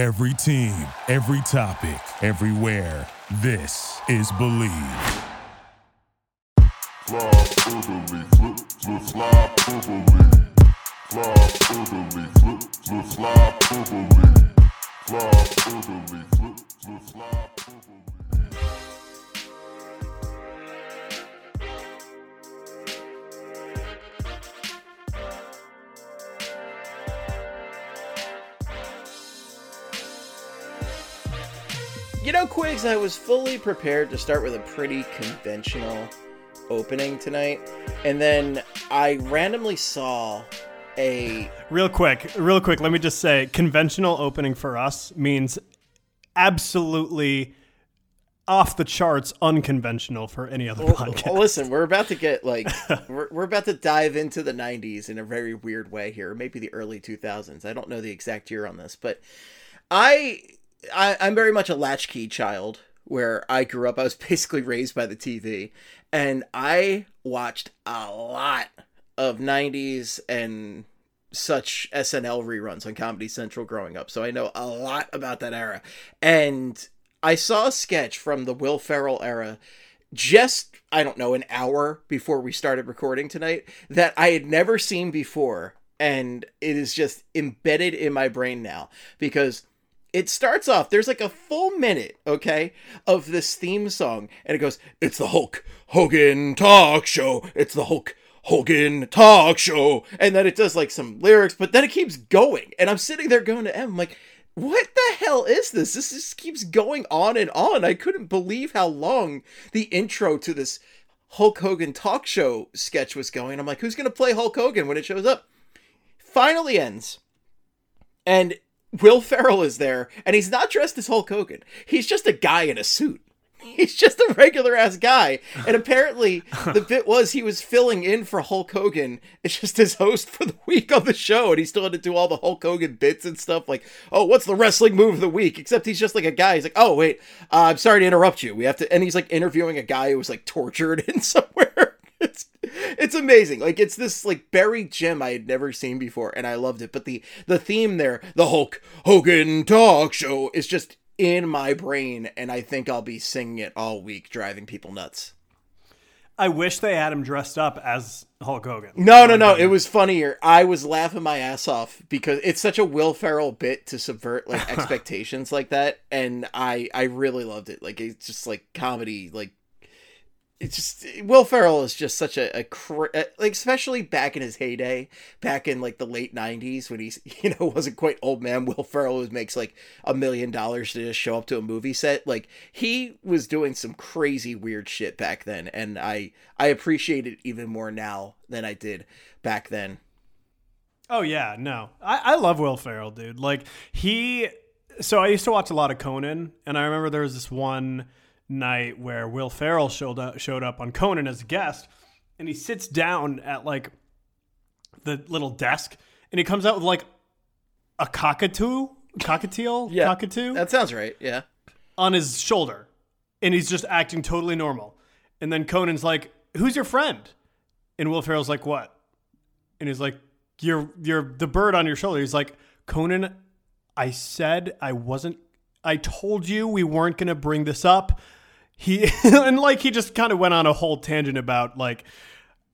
Every team, every topic, everywhere. This is Believe. Fly fly. Fly fly. Fly fly. You know, Quigz, I was fully prepared to start with a pretty conventional opening tonight, and then I randomly saw a. Real quick, real quick, let me just say conventional opening for us means absolutely off the charts unconventional for any other podcast. Listen, we're about to get like we're, we're about to dive into the 90s in a very weird way here, maybe the early 2000s. I don't know the exact year on this, but I, I I'm very much a latchkey child where I grew up. I was basically raised by the TV, and I watched a lot of 90s and such SNL reruns on Comedy Central growing up. So I know a lot about that era. And I saw a sketch from the Will Ferrell era just, I don't know, an hour before we started recording tonight that I had never seen before. And it is just embedded in my brain now because it starts off there's like a full minute okay of this theme song and it goes it's the hulk hogan talk show. It's the hulk hogan talk show. And then it does like some lyrics but then it keeps going and i'm sitting there going to m I'm like what the hell is this? This just keeps going on and on. I couldn't believe how long the intro to this hulk hogan talk show sketch was going. I'm like who's gonna play hulk hogan when it shows up? Finally ends and Will Ferrell is there, and he's not dressed as Hulk Hogan. He's just a guy in a suit. He's just a regular ass guy. And apparently, the bit was he was filling in for Hulk Hogan. It's just his host for the week on the show, and he still had to do all the Hulk Hogan bits and stuff. Like, oh, what's the wrestling move of the week? Except he's just like a guy. He's like, oh, wait, uh, I'm sorry to interrupt you. We have to. And he's like interviewing a guy who was like tortured in somewhere. It's it's amazing. Like it's this like buried gem I had never seen before, and I loved it. But the the theme there, the Hulk Hogan talk show, is just in my brain, and I think I'll be singing it all week, driving people nuts. I wish they had him dressed up as Hulk Hogan. No, no, no. It was funnier. I was laughing my ass off because it's such a Will Ferrell bit to subvert like expectations like that, and I I really loved it. Like it's just like comedy, like it's just Will Ferrell is just such a, a like especially back in his heyday, back in like the late '90s when he's you know wasn't quite old man. Will Ferrell makes like a million dollars to just show up to a movie set. Like he was doing some crazy weird shit back then, and I I appreciate it even more now than I did back then. Oh yeah, no, I, I love Will Ferrell, dude. Like he, so I used to watch a lot of Conan, and I remember there was this one night where Will Ferrell showed up showed up on Conan as a guest, and he sits down at like the little desk, and he comes out with like a cockatoo, cockatiel, Yeah, cockatoo That sounds right. Yeah. on his shoulder, and he's just acting totally normal. And then Conan's like, "Who's your friend?" And Will Ferrell's like, "What?" And he's like, "You're you're the bird on your shoulder." He's like, "Conan, I said I wasn't. I told you we weren't gonna bring this up." He and like he just kind of went on a whole tangent about like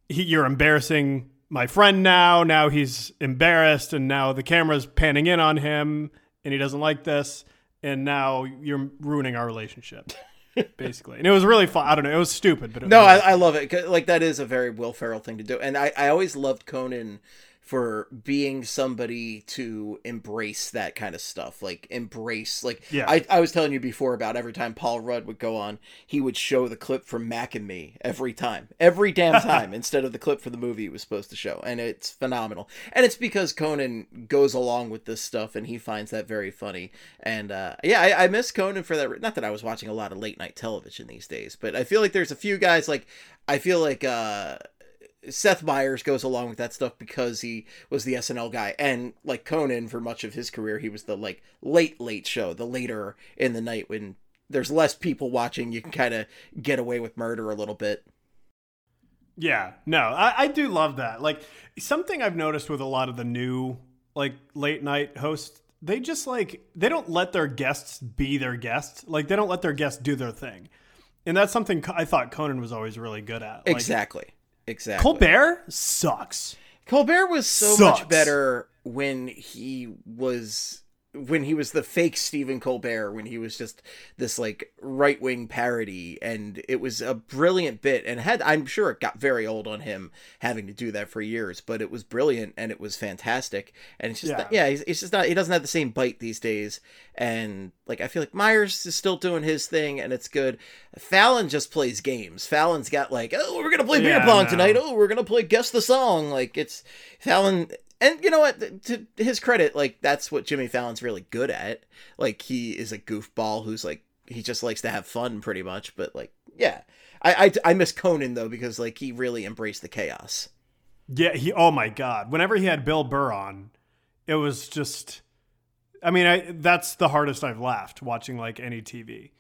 he, you're embarrassing my friend now. Now he's embarrassed, and now the camera's panning in on him, and he doesn't like this. And now you're ruining our relationship, basically. And it was really fun. I don't know. It was stupid, but it No, was I, I love it Like that is a very Will Ferrell thing to do, and I, I always loved Conan for being somebody to embrace that kind of stuff. Like embrace, like Yeah. I, I was telling you before about every time Paul Rudd would go on, he would show the clip from Mac and Me every time, every damn time, instead of the clip for the movie he was supposed to show, and it's phenomenal. And it's because Conan goes along with this stuff, and he finds that very funny. And uh, yeah, I, I miss Conan for that. Not that I was watching a lot of late night television these days, but I feel like there's a few guys like I feel like uh Seth Meyers goes along with that stuff because he was the SNL guy, and like Conan for much of his career, he was the like late late show, the later in the night when there's less people watching, you can kind of get away with murder a little bit. Yeah, no, I, I do love that. Like something I've noticed with a lot of the new like late night hosts they just like they don't let their guests be their guests. Like they don't let their guests do their thing, and that's something I thought Conan was always really good at. Like, exactly. Exactly. Colbert sucks. Colbert was so Sucks. much better when he was when he was the fake Stephen Colbert when he was just this like right wing parody and it was a brilliant bit and had I'm sure it got very old on him having to do that for years but it was brilliant and it was fantastic and it's just Yeah. not, yeah he's, it's just not he doesn't have the same bite these days and like I feel like Meyers is still doing his thing and it's good Fallon just plays games Fallon's got like oh we're gonna play beer Yeah, pong no. tonight oh we're gonna play guess the song like it's Fallon and you know what to his credit like that's what Jimmy Fallon's really good at like he is a goofball who's like he just likes to have fun pretty much but like yeah I I, I miss Conan though because like he really embraced the chaos Yeah, he. Oh my God! Whenever he had Bill Burr on, it was just. I mean, I that's the hardest I've laughed watching like any TV.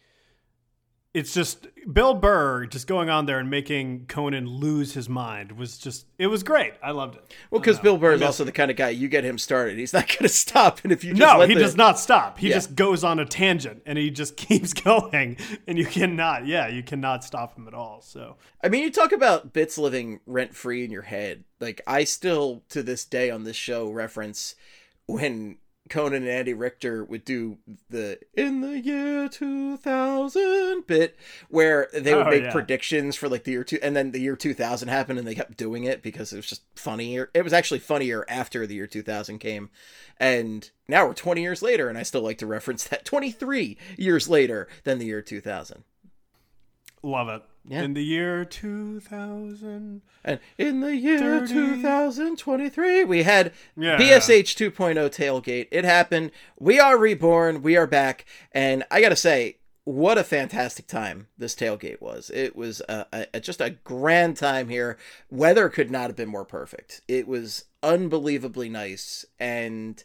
It's just Bill Burr just going on there and making Conan lose his mind was just. It was great. I loved it. well because Bill Burr is also the kind of guy you get him started he's not gonna stop and if you just No, he the- does not stop. He Yeah. just goes on a tangent and he just keeps going, and you cannot. Yeah, you cannot stop him at all. So I mean, you talk about bits living rent free in your head. Like, I still, to this day on this show, reference when Conan and Andy Richter would do the in the year 2000 bit where they would Oh, make yeah. predictions for like the year two, and then the year 2000 happened and they kept doing it because it was just funnier. It was actually funnier after the year 2000 came. And now we're 20 years later, and I still like to reference that 23 years later than the year 2000. love it. Yeah. In the year two thousand. And in the year 30. 2023, we had Yeah. BSH 2.0 tailgate. It happened. We are reborn. We are back. And I got to say, what a fantastic time this tailgate was. It was a, a, just a grand time here. Weather could not have been more perfect. It was unbelievably nice. And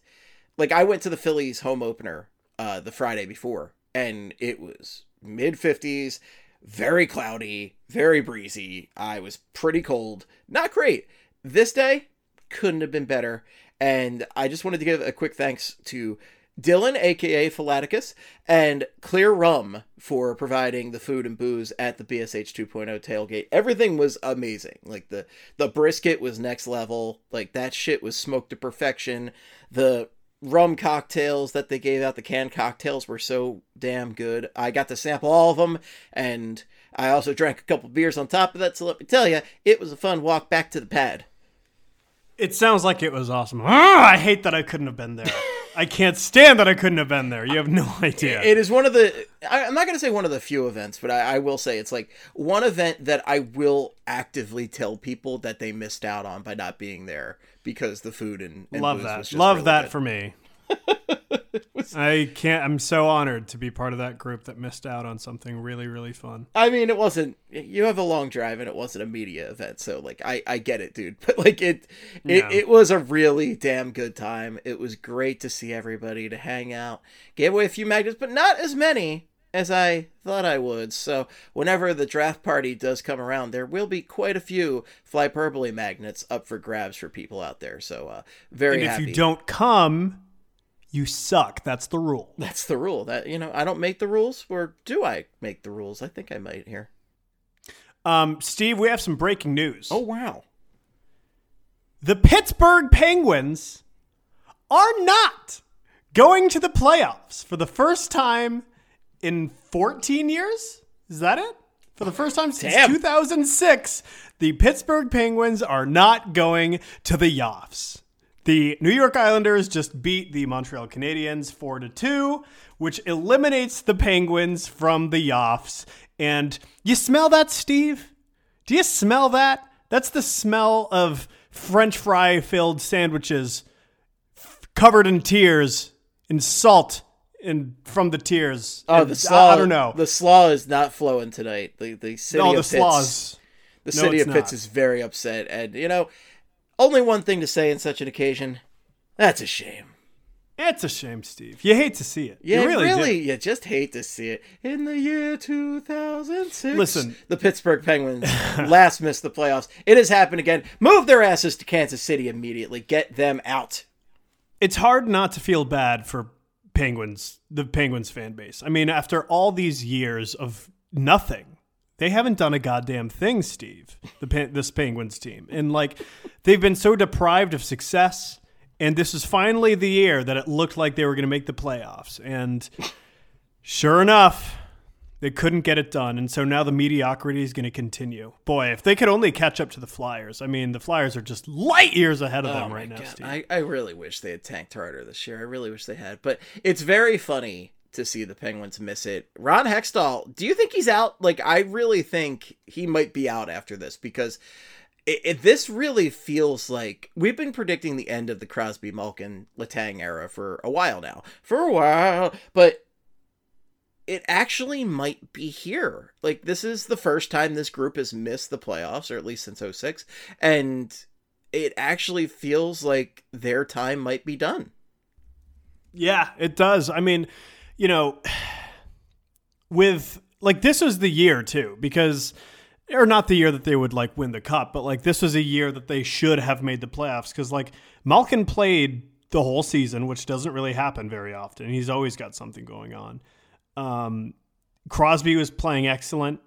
like, I went to the Phillies home opener uh, the Friday before, and it was mid 50s very cloudy, very breezy. I was pretty cold. Not great. This day couldn't have been better. And I just wanted to give a quick thanks to Dylan, aka Philaticus, and Clear Rum for providing the food and booze at the BSH 2.0 tailgate. Everything was amazing. Like the the brisket was next level. Like that shit was smoked to perfection. The rum cocktails that they gave out, the canned cocktails were so damn good. I got to sample all of them, and I also drank a couple beers on top of that. So let me tell you, it was a fun walk back to the pad. It sounds like it was awesome. Ah, I hate that I couldn't have been there. I can't stand that I couldn't have been there. You have no idea. It is one of the. I'm not going to say one of the few events, but I, I will say it's like one event that I will actively tell people that they missed out on by not being there because the food and, and Love that. just Love really that good. for me. I can't. I'm so honored to be part of that group that missed out on something really, really fun. I mean, it wasn't. You have a long drive, and it wasn't a media event, so like, I I get it, dude. But like, it it, Yeah. it was a really damn good time. It was great to see everybody, to hang out, gave away a few magnets, but not as many as I thought I would. So whenever the draft party does come around, there will be quite a few Flyperbole magnets up for grabs for people out there. So uh, very And if happy. you don't come, you suck. That's the rule. That's the rule. That you know, I don't make the rules, or do I make the rules? I think I might here. Um, Steve, we have some breaking news. Oh wow. The Pittsburgh Penguins are not going to the playoffs for the first time in 14 years. Is that it? For the first time since Damn. 2006, the Pittsburgh Penguins are not going to the Yoffs. The New York Islanders just beat the Montreal Canadiens 4 to 2, which eliminates the Penguins from the Yoffs. And you smell that, Steve? Do you smell that? That's the smell of French fry filled sandwiches f- covered in tears and salt and from the tears. Oh, And the slaw. I don't know. The slaw is not flowing tonight. The the city no, of the Pitts, slaws. The No, city of Pitts is very upset, and you know, only one thing to say in such an occasion. That's a shame. It's a shame, Steve. You hate to see it. Yeah, you really, really, do. you just hate to see it. In the year 2006, Listen. the Pittsburgh Penguins last missed the playoffs. It has happened again. Move their asses to Kansas City immediately. Get them out. it's hard not to feel bad for Penguins, the Penguins fan base. I mean, after all these years of nothing, they haven't done a goddamn thing, Steve. The Pen- this Penguins team, and like they've been so deprived of success. And this is finally the year that it looked like they were going to make the playoffs. And sure enough, they couldn't get it done. And so now the mediocrity is going to continue. Boy, if they could only catch up to the Flyers. I mean, the Flyers are just light years ahead of Oh them right now, Steve. I, I really wish they had tanked harder this year. I really wish they had. But it's very funny to see the Penguins miss it. Ron Hextall, do you think he's out? Like, I really think he might be out after this because it, it, this really feels like we've been predicting the end of the Crosby, Malkin, Letang era for a while now. For a while. But it actually might be here. Like, this is the first time this group has missed the playoffs, or at least since 06. And it actually feels like their time might be done. Yeah, it does. I mean, you know, with like this was the year too, because or not the year that they would like win the cup, but like this was a year that they should have made the playoffs because like Malkin played the whole season, which doesn't really happen very often. He's always got something going on. Um, Crosby was playing excellent.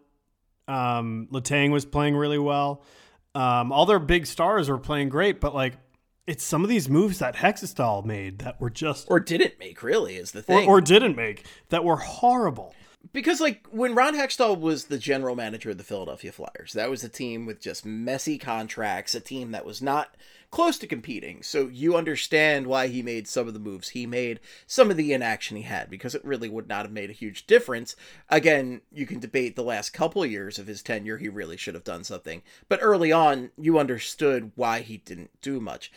Um, Letang was playing really well. Um, all their big stars were playing great, but like it's some of these moves that Hextall made that were just Or didn't make, really, is the or, thing. or didn't make that were horrible. Because, like, when Ron Hextall was the general manager of the Philadelphia Flyers, that was a team with just messy contracts, a team that was not close to competing. So you understand why he made some of the moves he made, some of the inaction he had, because it really would not have made a huge difference. Again, you can debate the last couple years of his tenure, he really should have done something. But early on, you understood why he didn't do much.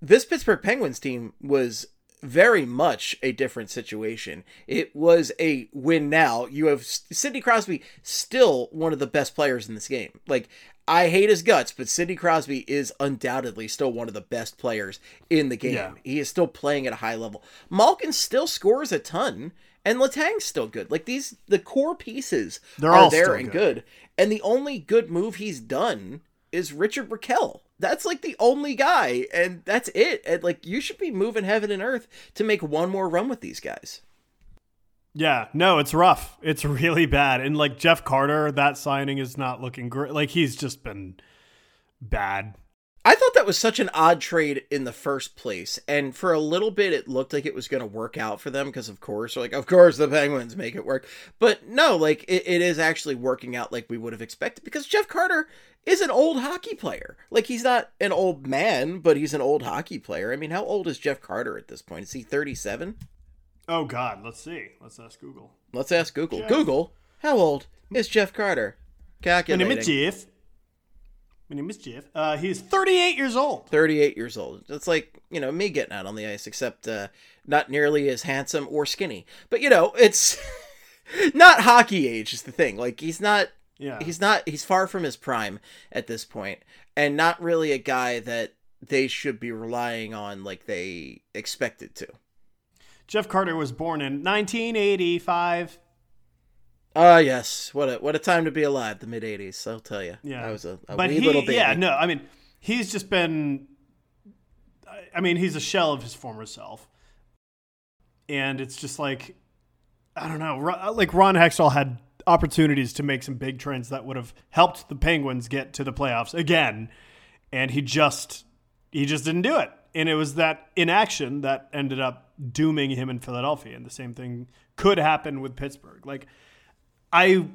This Pittsburgh Penguins team was very much a different situation. It was a win now. You have Sidney Crosby, still one of the best players in this game. Like, I hate his guts, but Sidney Crosby is undoubtedly still one of the best players in the game. Yeah. He is still playing at a high level. Malkin still scores a ton, and Letang's still good. Like these, the core pieces They're are all there and good. good. And the only good move he's done is Rickard Rakell. That's like the only guy, and that's it. And like you should be moving heaven and earth to make one more run with these guys. Yeah, no, it's rough. It's really bad. And like Jeff Carter, that signing is not looking great. Like he's just been bad. I thought that was such an odd trade in the first place, and for a little bit it looked like it was going to work out for them because, of course, like of course the Penguins make it work. But no, like it, it is actually working out like we would have expected because Jeff Carter is an old hockey player. Like he's not an old man, but he's an old hockey player. I mean, how old is Jeff Carter at this point? Is he thirty-seven? Oh God, let's see. Let's ask Google. Let's ask Google. Jeff. Google, how old is Jeff Carter? My name is Jeff. My name is Jeff. Uh, he's 38 years old. 38 years old. That's like, you know, me getting out on the ice, except uh, not nearly as handsome or skinny. But, you know, it's not hockey age is the thing. Like, he's not, Yeah. he's not, he's far from his prime at this point, and not really a guy that they should be relying on like they expected to. Jeff Carter was born in 1985. Ah, yes. What a what a time to be alive, the mid '80s. I'll tell you. Yeah, I was a, a but wee he, little baby. Yeah, no, I mean, he's just been. I- I mean, he's a shell of his former self, and it's just like, I don't know, like Ron Hextall had opportunities to make some big trends that would have helped the Penguins get to the playoffs again, and he just he just didn't do it, and it was that inaction that ended up dooming him in Philadelphia, and the same thing could happen with Pittsburgh. Like, I.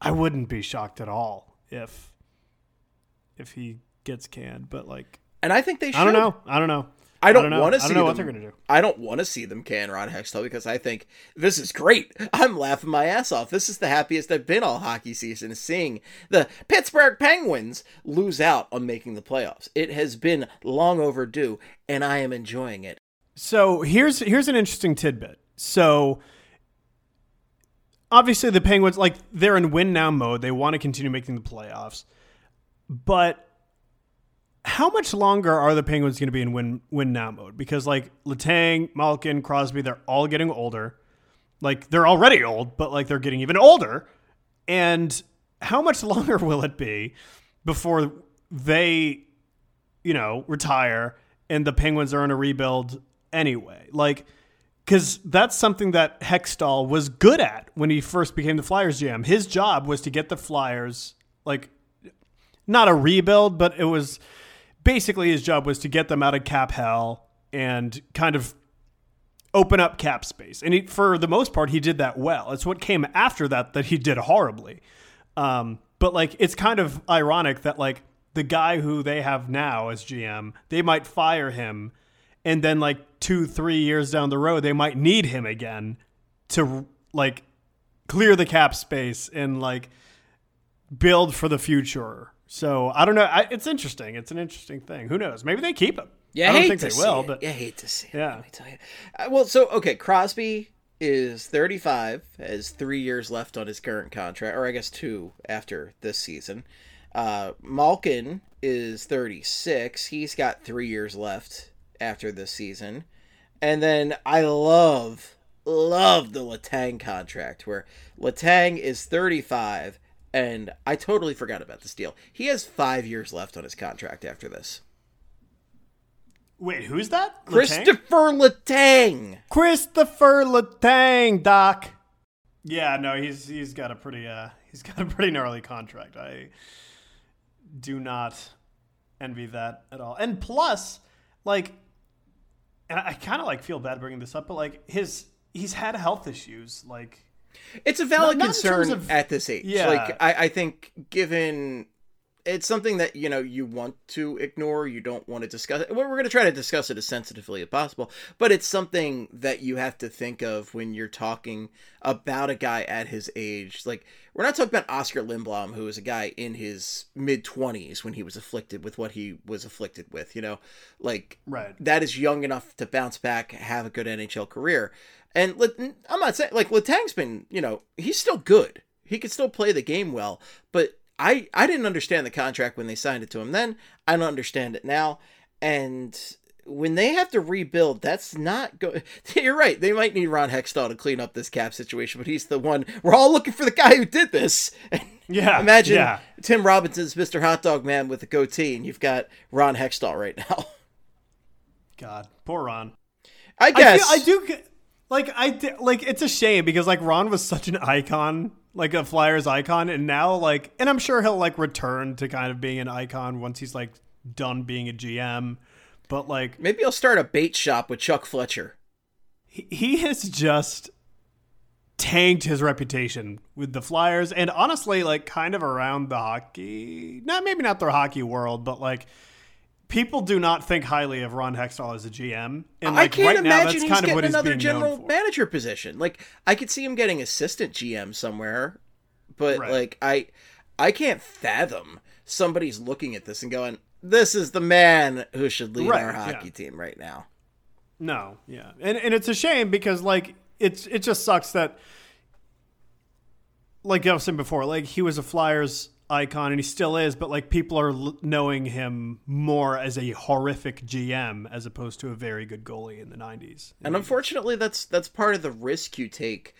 I wouldn't be shocked at all if if he gets canned, but like And I think they should. I don't know. I don't know. I don't, know. want to I see don't know them, what they're gonna do. I don't want to see them can Ron Hextall because I think this is great. I'm laughing my ass off. This is the happiest I've been all hockey season seeing the Pittsburgh Penguins lose out on making the playoffs. It has been long overdue, and I am enjoying it. So here's here's an interesting tidbit. So obviously the Penguins like they're in win now mode. They want to continue making the playoffs. But how much longer are the Penguins going to be in win win now mode? Because like Letang, Malkin, Crosby, they're all getting older. Like they're already old, but like they're getting even older. And how much longer will it be before they, you know, retire and the Penguins are in a rebuild anyway. Like, because that's something that Hextall was good at when he first became the Flyers GM. His job was to get the Flyers, like, not a rebuild, but it was basically his job was to get them out of cap hell and kind of open up cap space. And he, for the most part, he did that well. It's what came after that that he did horribly. Um, but like, it's kind of ironic that like the guy who they have now as GM, they might fire him, and then like two, three years down the road, they might need him again to like clear the cap space and like build for the future. So I don't know. I, it's interesting. It's an interesting thing. Who knows? Maybe they keep him. Yeah, I don't think they will, it. but you hate to see it. Yeah. Let me tell you. Uh, well, so okay, Crosby is 35, has three years left on his current contract, or I guess two after this season. Uh, Malkin is 36. He's got three years left after this season. And then I love, love the Letang contract where Letang is 35, and I totally forgot about this deal. He has five years left on his contract after this. wait, who's that? Letang? Christopher Letang. Christopher Letang, Doc. Yeah, no, he's he's got a pretty uh he's got a pretty gnarly contract. I do not envy that at all. And plus, like, and I kind of like feel bad bringing this up, but like his he's had health issues. Like, It's a valid Not- not concern terms of- at this age. Yeah. Like I, I think given it's something that, you know, you want to ignore, you don't want to discuss it. We're, we're gonna try to discuss it as sensitively as possible, but it's something that you have to think of when you're talking about a guy at his age. Like we're not talking about Oskar Lindblom, who was a guy in his mid twenties when he was afflicted with what he was afflicted with, you know? Like right? that is young enough to bounce back, have a good NHL career. And I'm not saying like Letang's been, you know, he's still good. He could still play the game well, but I I didn't understand the contract when they signed it to him then. I don't understand it now. And when they have to rebuild, that's not good. You're right. They might need Ron Hextall to clean up this cap situation, but he's the one. We're all looking for the guy who did this. Yeah, Imagine yeah. Tim Robinson's Mr. Hot Dog Man with a goatee, and you've got Ron Hextall right now. God, poor Ron. I I, guess feel, I do like I like it's a shame because like Ron was such an icon, like a Flyers icon, and now like, and I'm sure he'll like return to kind of being an icon once he's like done being a GM. But like Maybe I'll start a bait shop with Chuck Fletcher. he, he has just tanked his reputation with the Flyers, and honestly, like kind of around the hockey, not maybe not the hockey world, but like. People do not think highly of Ron Hextall as a GM, and like I can't right now, imagine that's he's kind of getting another general manager position. Like I could see him getting assistant GM somewhere, but Right. like I I can't fathom somebody's looking at this and going, "This is the man who should lead Right, our yeah. hockey team right now." No, yeah, and and it's a shame because like it's it just sucks that like I was saying before, like he was a Flyers icon and he still is, but like people are l- knowing him more as a horrific GM as opposed to a very good goalie in the '90s. And unfortunately, that's that's part of the risk you take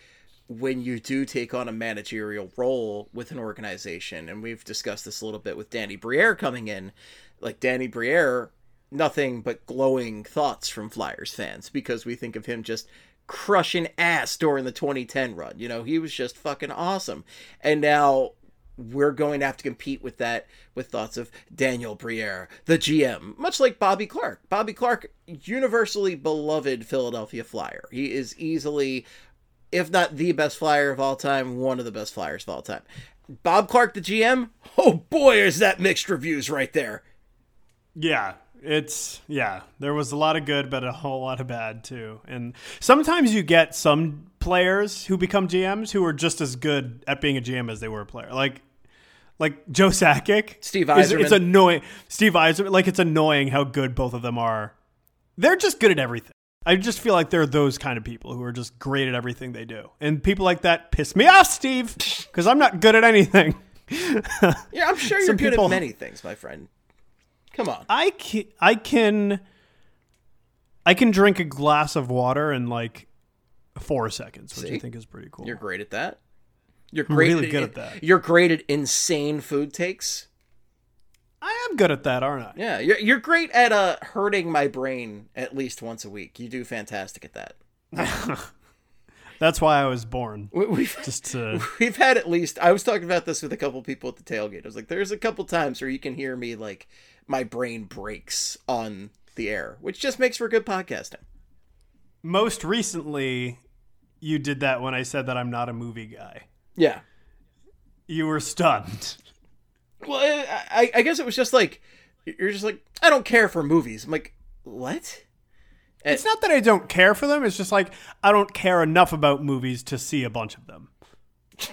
when you do take on a managerial role with an organization. And we've discussed this a little bit with Danny Briere coming in. Like Danny Briere, nothing but glowing thoughts from Flyers fans because we think of him just crushing ass during the 2010 run. You know, he was just fucking awesome. And now we're going to have to compete with that with thoughts of Daniel Briere, the GM, much like Bobby Clarke. Bobby Clarke, universally beloved Philadelphia Flyer. He is easily, if not the best Flyer of all time, one of the best Flyers of all time. Bob Clarke, the GM, oh boy, is that mixed reviews right there. Yeah, it's yeah. There was a lot of good, but a whole lot of bad too. And sometimes you get some players who become GMs who are just as good at being a GM as they were a player. Like like Joe Sakic, Steve is- It's annoying. Steve Yzerman. Like it's annoying how good both of them are. They're just good at everything. I just feel like they're those kind of people who are just great at everything they do. And people like that piss me off, Steve, because I'm not good at anything. Yeah, I'm sure you're good people- at many things, my friend. Come on. I can, I can I can drink a glass of water in like four seconds, which See? I think is pretty cool. You're great at that. You're great really good at that. You're great at insane food takes. I am good at that, aren't I? Yeah, you're you're great at uh hurting my brain at least once a week. You do fantastic at that. That's why I was born. We, we've Just to we've had at least I was talking about this with a couple people at the tailgate. I was like, there's a couple times where you can hear me like my brain breaks on the air, which just makes for good podcasting. most recently, you did that when I said that I'm not a movie guy. Yeah. You were stunned. Well, I, I, guess it was just like you're just like I don't care for movies. I'm like, what? It's not that I don't care for them. It's just like I don't care enough about movies to see a bunch of them.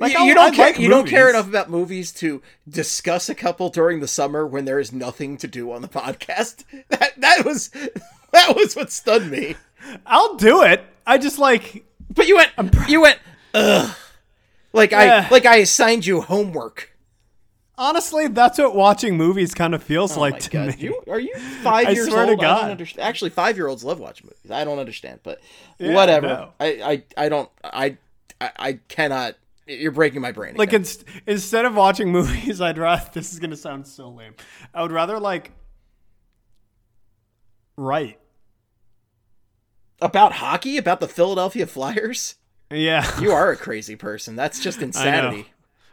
Like, you, you don't I care. like you don't care enough about movies to discuss a couple during the summer when there is nothing to do on the podcast. That that was that was what stunned me. I'll do it. I just like But you went. You went. Ugh. Like Yeah. I like I assigned you homework. honestly, that's what watching movies kind of feels Oh like my to God. me. You are you five I years swear to old? I God. don't understand. Actually, five year olds love watching movies. I don't understand, but Yeah, whatever. no. I, I I don't I I, I cannot. You're breaking my brain. like again. ins- instead of watching movies, I'd rather. This is gonna sound so lame. I would rather like write. About hockey, about the Philadelphia Flyers. Yeah, You are a crazy person. That's just insanity.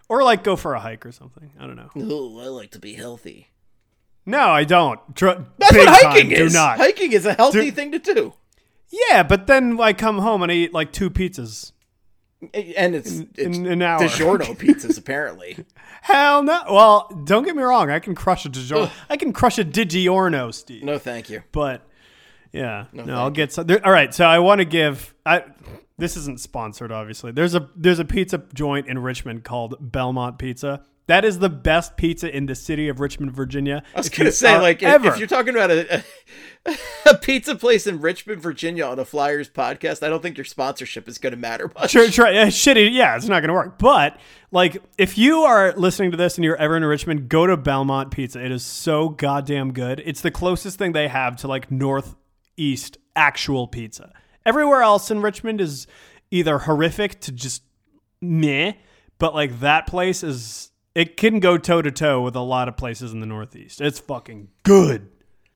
or like go for a hike or something. I don't know. Oh, I like to be healthy. No, I don't. Tr- That's what hiking time, is. Do not. Hiking is a healthy Do- thing to do, Yeah, but then I come home and I eat like two pizzas. and it's it's in an hour. DiGiorno pizzas apparently. Hell no. Well, don't get me wrong. I can crush a DiGiorno. I can crush a DiGiorno, Steve. No, thank you. But yeah, no, thank I'll get some. There, all right, so I want to give. I this isn't sponsored, obviously. There's a there's a pizza joint in Richmond called Belmont Pizza. That is the best pizza in the city of Richmond, Virginia. I was gonna say, like, if, if you're talking about a, a, a pizza place in Richmond, Virginia, on a Flyers podcast, I don't think your sponsorship is gonna matter much. Sure, sure. Yeah, shitty. Yeah, it's not going to work. But like, if you are listening to this and you're ever in Richmond, go to Belmont Pizza. It is so goddamn good. It's the closest thing they have to like northeast actual pizza. Everywhere else in Richmond is either horrific to just meh, but like that place is. It can go toe to toe with a lot of places in the Northeast. It's fucking good.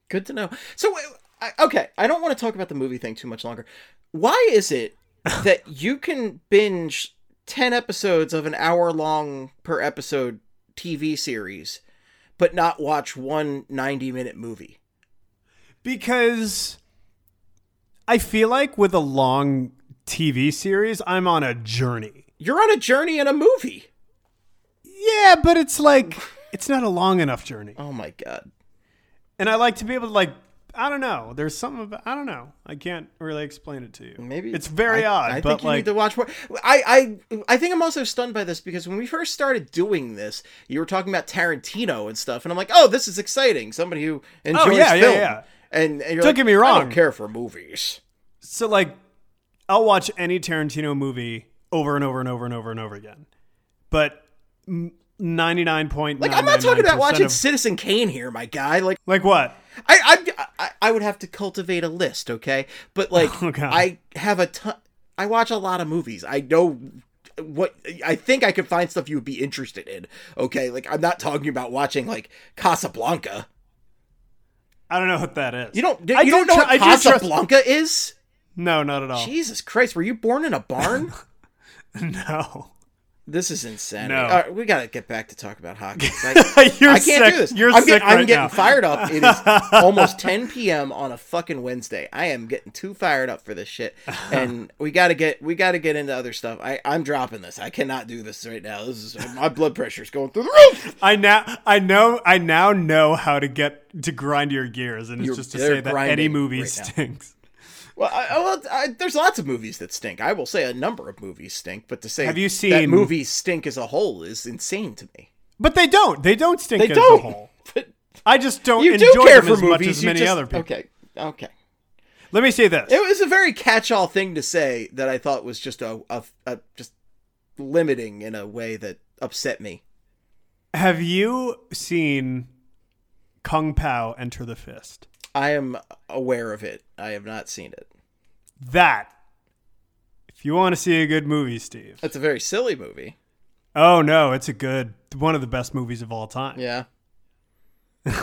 Good to know. So, uh, okay, I don't want to talk about the movie thing too much longer. Why is it that you can binge 10 episodes of an hour long per episode TV series, but not watch one 90 minute movie? Because I feel like with a long TV series, I'm on a journey. You're on a journey in a movie. Yeah, but it's like it's not a long enough journey. Oh my God. And I like to be able to like I don't know. There's something about I don't know. I can't really explain it to you. Maybe it's very I, odd, I but think you like need to watch more. I, I I think I'm also stunned by this because when we first started doing this, you were talking about Tarantino and stuff, and I'm like, oh, this is exciting. Somebody who oh, enjoys Oh, yeah, yeah, film. yeah. And, and you're Don't like, get me I wrong. don't care for movies. so like I'll watch any Tarantino movie over and over and over and over and over again. But 99.9 Like I'm not talking about watching Citizen Kane here, my guy. Like like what? I I I, I would have to cultivate a list, okay? But like Oh, I have a ton. I watch a lot of movies. I know what I think I could find stuff you would be interested in. Okay, like I'm not talking about watching like Casablanca. I don't know what that is. You don't. You I don't know tr- what I do trust- Casablanca is? No, not at all. Jesus Christ! Were you born in a barn? No. This is insanity. No. Right, we got to get back to talk about hockey. I, You're I can't sick. do this. You're I'm, getting, I'm right getting now. fired up. It is almost 10 p.m. on a fucking Wednesday. I am getting too fired up for this shit, and we got to get we got to get into other stuff. I I'm dropping this. I cannot do this right now. This is my blood pressure is going through the roof. I now I know I now know how to get to grind your gears, and it's You're- just to say that any movie right stinks. Well, I, well I, there's lots of movies that stink. I will say a number of movies stink, but to say Have you that seen- movies stink as a whole is insane to me. But they don't. They don't stink They as don't. a whole. I just don't you enjoy do care them for as movies. much as you many just- other people. Okay, okay. Let me say this. It was a very catch-all thing to say that I thought was just a, a, a just limiting in a way that upset me. Have you seen Kung Pao Enter the Fist? I am aware of it. I have not seen it. That, if you want to see a good movie, Steve, It's a very silly movie. Oh no, it's a good one of the best movies of all time. Yeah.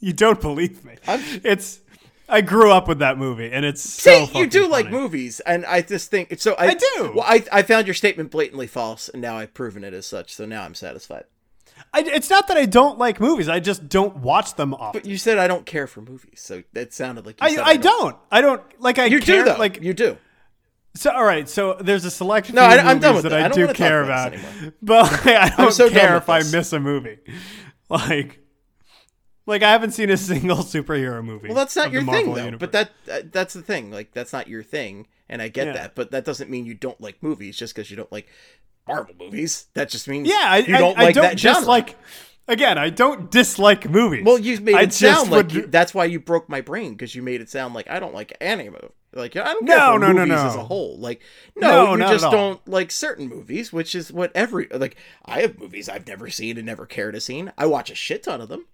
You don't believe me. I'm- It's I grew up with that movie and it's so See, you fucking do like movies, and I just think so. I, I do. Well, I I found your statement blatantly false, and now I've proven it as such. So now I'm satisfied. I, it's not that I don't like movies. I just don't watch them often. But you said I don't care for movies, so that sounded like you I, said I don't. I don't like. I You care, do though. Like you do. So all right, so there's a selection No, of I- movies I'm done with that that. I I, do care about about, but like, I don't so care if I this. miss a movie. Like, like I haven't seen a single superhero movie. Well, that's not your thing, though. universe. But that uh, that's the thing. Like, that's not your thing, and I get Yeah. that. But that doesn't mean you don't like movies just because you don't like Marvel movies. That just means yeah, I, you don't I, like don't that genre. dislike. Again, I don't dislike movies. Well, you made I it sound like would- you, that's why you broke my brain because you made it sound like I don't like anime. Like I don't No, no, no, movies no. as a whole. Like no, No, you just don't like certain movies, which is what every like. I have movies I've never seen and never cared to seen. I watch a shit ton of them.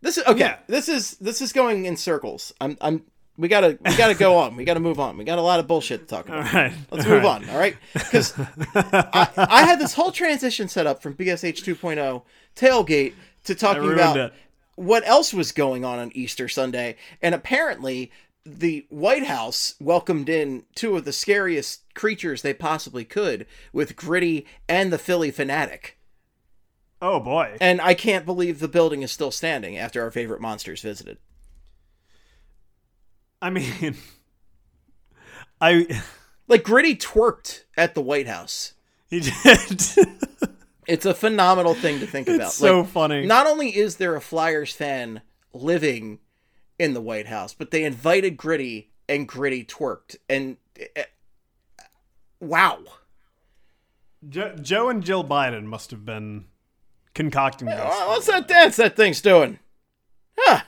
This is okay. Yeah. This is this is going in circles. I'm I'm. We gotta we gotta go on. We gotta move on. We got a lot of bullshit to talk about. all right, Let's all move right. on, all right? Because I, I had this whole transition set up from BSH 2.0 tailgate to talking about it. what else was going on on Easter Sunday, and apparently the White House welcomed in two of the scariest creatures they possibly could with Gritty and the Phillie Phanatic. Oh boy, And I can't believe the building is still standing after our favorite monsters visited. I mean, I Like Gritty twerked at the White House. he did. It's a phenomenal thing to think about. so Like, funny. Not only is there a Flyers fan living in the White House, but they invited Gritty and Gritty twerked. And uh, wow. Jo- Joe and Jill Biden must have been concocting this. What's that dance that thing's doing? Huh.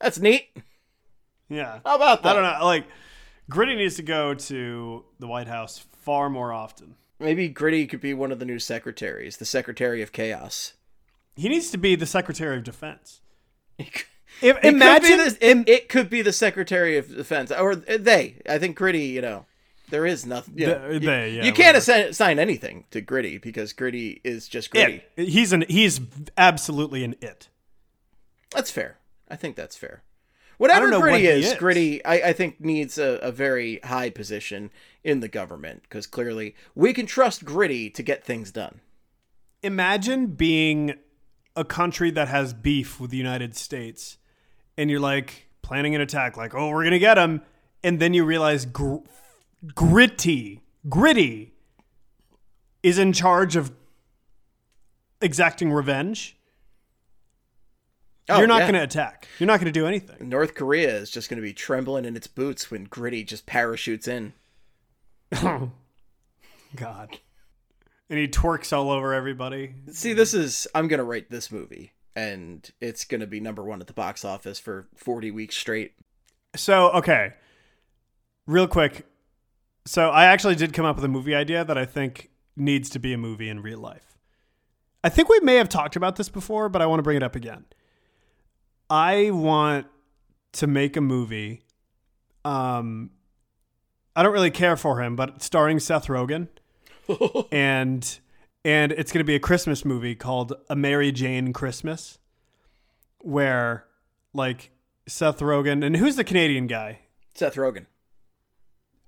That's neat. Yeah. How about that? I don't know. Like, Gritty needs to go to the White House far more often. Maybe Gritty could be one of the new secretaries, the Secretary of Chaos. He needs to be the Secretary of Defense. If, it could imagine the- it, it could be the Secretary of Defense, or they. I think Gritty. You know, there is nothing. You, know, The- you- they, yeah, you can't assign, assign anything to Gritty because Gritty is just Gritty. it. He's an he's absolutely an it. That's fair. I think that's fair. Whatever Gritty what is, is. Gritty, I, I think needs a, a very high position in the government because clearly we can trust Gritty to get things done. Imagine being a country that has beef with the United States, and you're like planning an attack, like, oh, we're gonna get him, and then you realize gr- gritty, gritty is in charge of exacting revenge. Oh, you're not yeah. going to attack. You're not going to do anything. North Korea is just going to be trembling in its boots when Gritty just parachutes in. God. And he twerks all over everybody. See, this is I'm going to write this movie, and it's going to be number one at the box office for 40 weeks straight. So, okay. Real quick. So, I actually did come up with a movie idea that I think needs to be a movie in real life. I think we may have talked about this before, but I want to bring it up again. I want to make a movie. Um, I don't really care for him, but starring Seth Rogen, and and it's going to be a Christmas movie called A Mary Jane Christmas, where like Seth Rogen and who's the Canadian guy? Seth Rogen.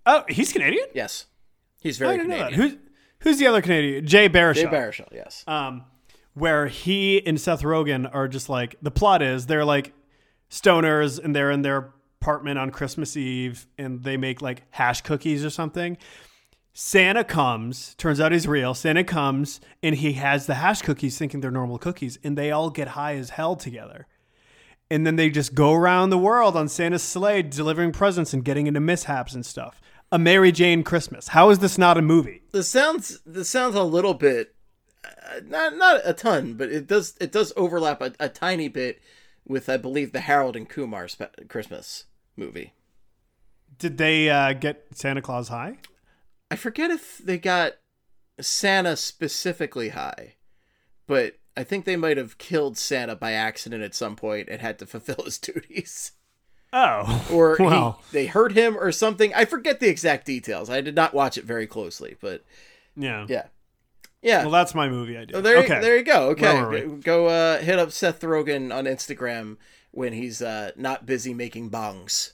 Oh, he's Canadian. Yes. He's very. I didn't know that. Canadian. Who's who's the other Canadian? Jay Baruchel. Jay Baruchel, yes. um, where he and Seth Rogen are just like the plot is they're like stoners and they're in their apartment on Christmas Eve and they make like hash cookies or something. Santa comes, turns out he's real. Santa comes and he has the hash cookies thinking they're normal cookies and they all get high as hell together. And then they just go around the world on Santa's sleigh delivering presents and getting into mishaps and stuff. A Mary Jane Christmas. How is this not a movie? This sounds this sounds a little bit not not a ton, but it does it does overlap a, a tiny bit with I believe the Harold and Kumar spe- Christmas movie. Did they uh, get Santa Claus high? I forget if they got Santa specifically high, but I think they might have killed Santa by accident at some point and had to fulfill his duties. Oh, Or he- they hurt him or something. I forget the exact details. I did not watch it very closely, but yeah. yeah. Yeah. Well, that's my movie idea. Oh, there, okay. there you go. Okay, Where were we? go uh, hit up Seth Rogen on Instagram when he's uh, not busy making bongs.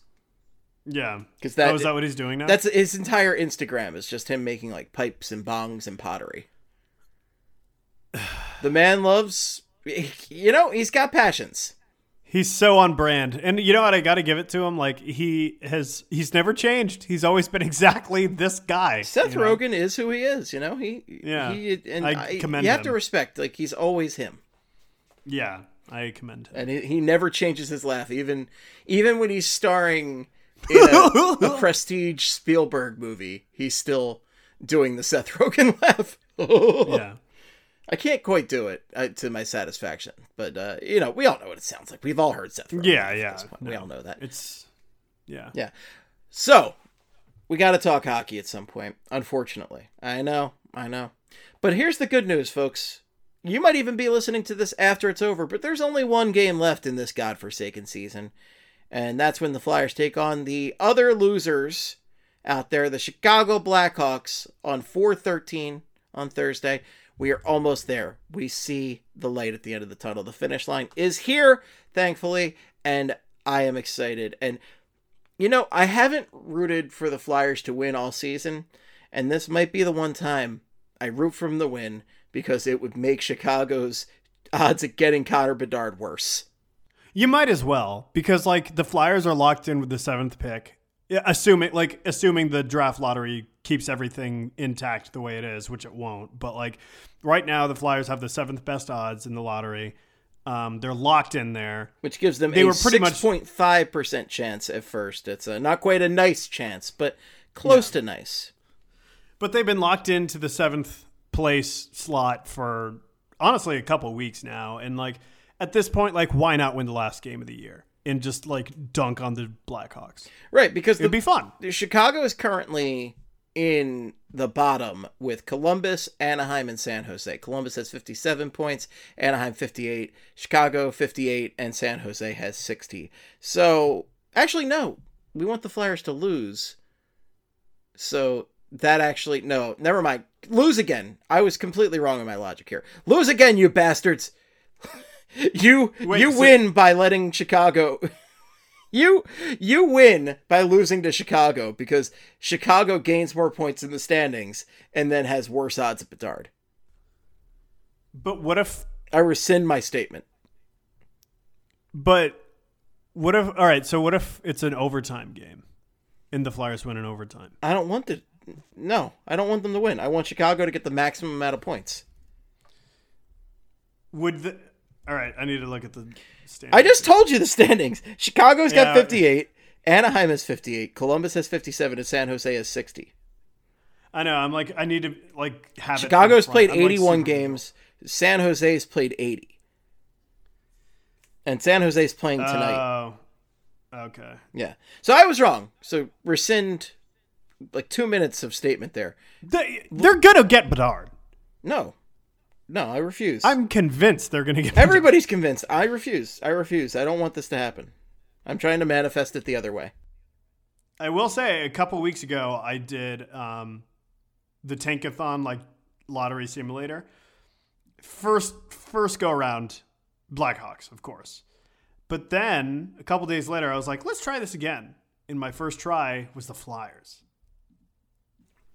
yeah. 'Cause that- oh, is that what he's doing now? That's his entire Instagram is just him making like pipes and bongs and pottery. The man loves, you know, he's got passions. He's so on brand. And you know what? I got to give it to him. Like he has, he's never changed. He's always been exactly this guy. Seth you know? Rogen is who he is. You know, he Yeah. He, and I I, commend you have to respect like he's always him, Yeah, I commend him. and he, he never changes his laugh. Even even when he's starring in a, a prestige Spielberg movie, he's still doing the Seth Rogen laugh. yeah. I can't quite do it uh, to my satisfaction, but uh, you know, we all know what it sounds like. We've all heard Seth. Rogen Yeah, yeah. point. We all know that. It's, yeah. Yeah. So, we got to talk hockey at some point, unfortunately. I know, I know. But here's the good news, folks. You might even be listening to this after it's over, but there's only one game left in this godforsaken season. And that's when the Flyers take on the other losers out there, the Chicago Blackhawks, on 413 on Thursday. We are almost there. We see the light at the end of the tunnel. The finish line is here, thankfully, and I am excited. And you know, I haven't rooted for the Flyers to win all season, and this might be the one time I root for them to win because it would make Chicago's odds of getting Connor Bedard worse. You might as well because like the Flyers are locked in with the seventh pick, assuming like assuming the draft lottery keeps everything intact the way it is, which it won't. But like right now, the Flyers have the seventh best odds in the lottery. Um, they're locked in there. which gives them They a were pretty much- 6.5% chance at first. It's a, not quite a nice chance, but close to nice. But they've been locked into the seventh place slot for honestly a couple weeks now. And like at this point, like why not win the last game of the year and just like dunk on the Blackhawks? Right, because It'd be fun. Chicago is currently in the bottom with Columbus, Anaheim, and San Jose. Columbus has 57 points, Anaheim 58, Chicago 58, and San Jose has 60. So, actually, no, we want the Flyers to lose. So, that actually, no, never mind. Lose again. I was completely wrong in my logic here. Lose again, you bastards. you Wait, you so- win by letting Chicago you you win by losing to Chicago because Chicago gains more points in the standings and then has worse odds at Bedard. But what if I rescind my statement. But what if? All right. So what if it's an overtime game, and the Flyers win in overtime? I don't want to. No, I don't want them to win. I want Chicago to get the maximum amount of points. Would the? All right. I need to look at the standings. I just told you the standings. Chicago's got 58, Anaheim has 58, Columbus has 57, and San Jose has 60. I know. I'm like. I need to like have. Chicago's played I'm, 81 super- games. San Jose's played 80. And San Jose's playing tonight. Oh. okay. Yeah. So I was wrong. So rescind like two minutes of statement there. They, they're gonna get Bedard. No. No, I refuse. I'm convinced they're gonna get. Everybody's convinced. I refuse. I refuse. I don't want this to happen. I'm trying to manifest it the other way. I will say, a couple weeks ago, I did um, the Tankathon like lottery simulator. First, first go around, Blackhawks, of course. But then a couple days later, I was like, let's try this again. And my first try was the Flyers.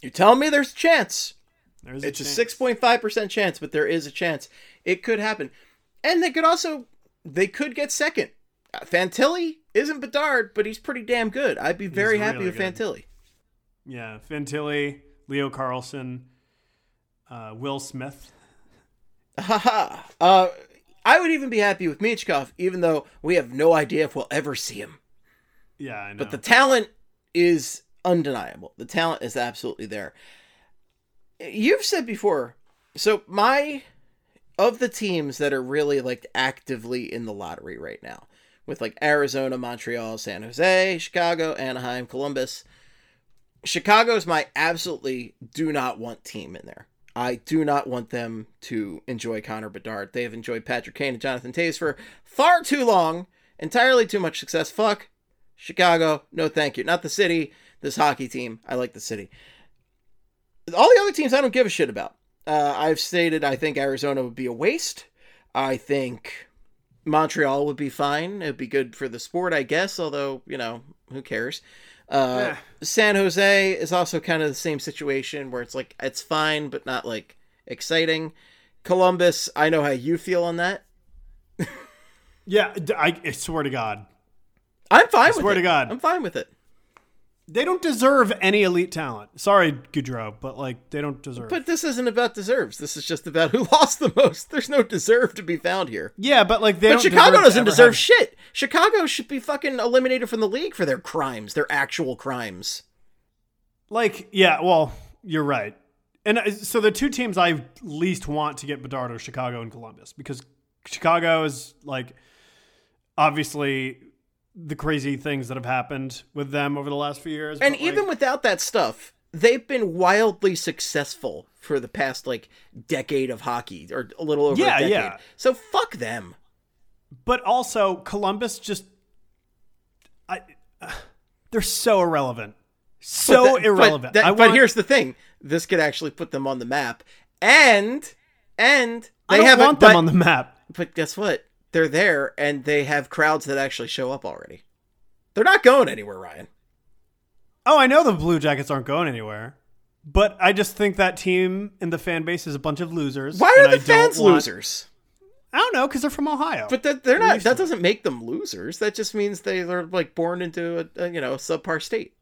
You're telling me there's a chance. There's It's a six point five percent chance, but there is a chance. It could happen. And they could also they could get second. Uh, Fantilli isn't Bedard, but he's pretty damn good. I'd be very happy really with good. Fantilli. Yeah, Fantilli, Leo Carlsson, uh, Will Smith. Haha. uh, I would even be happy with Michkov, even though we have no idea if we'll ever see him. Yeah, I know. But the talent is undeniable. The talent is absolutely there. You've said before, so my of the teams that are really like actively in the lottery right now, with like Arizona, Montreal, San Jose, Chicago, Anaheim, Columbus. Chicago's my absolutely do not want team in there. I do not want them to enjoy Connor Bedard. They have enjoyed Patrick Kane and Jonathan Toews for far too long, entirely too much success. Fuck Chicago, no thank you. Not the city, this hockey team. I like the city. All the other teams I don't give a shit about. Uh, I've stated I think Arizona would be a waste. I think Montreal would be fine. It'd be good for the sport, I guess. Although you know, who cares? Uh, San Jose is also kind of the same situation where it's like it's fine, but not like exciting. Columbus, I know how you feel on that. Yeah, I, I swear to God, I'm fine with swear it. to God. I'm fine with it. They don't deserve any elite talent. Sorry, Gaudreau, but like they don't deserve. But this isn't about deserves. This is just about who lost the most. There's no deserve to be found here. yeah, but like they But don't. Chicago deserve doesn't deserve have- shit. Chicago should be fucking eliminated from the league for their crimes, their actual crimes. Like, yeah, well, you're right. And uh, so the two teams I least want to get Bedard are Chicago and Columbus because Chicago is like obviously the crazy things that have happened with them over the last few years. And like, even without that stuff, they've been wildly successful for the past like decade of hockey, or a little over Yeah, a decade. yeah. So fuck them. but also Columbus just I they're so irrelevant. So But that- irrelevant. But, that- I but here's the thing: this could actually put them on the map, and and they I don't haven't. want them but, on the map. but guess what? They're there, and they have crowds that actually show up already. They're not going anywhere, Ryan. Oh, I know the Blue Jackets aren't going anywhere. But I just think that team and the fan base is a bunch of losers. Why are I the don't fans want- losers? I don't know because they're from Ohio. But that they're not. That doesn't make them losers. That just means they are like born into a, a you know a subpar state.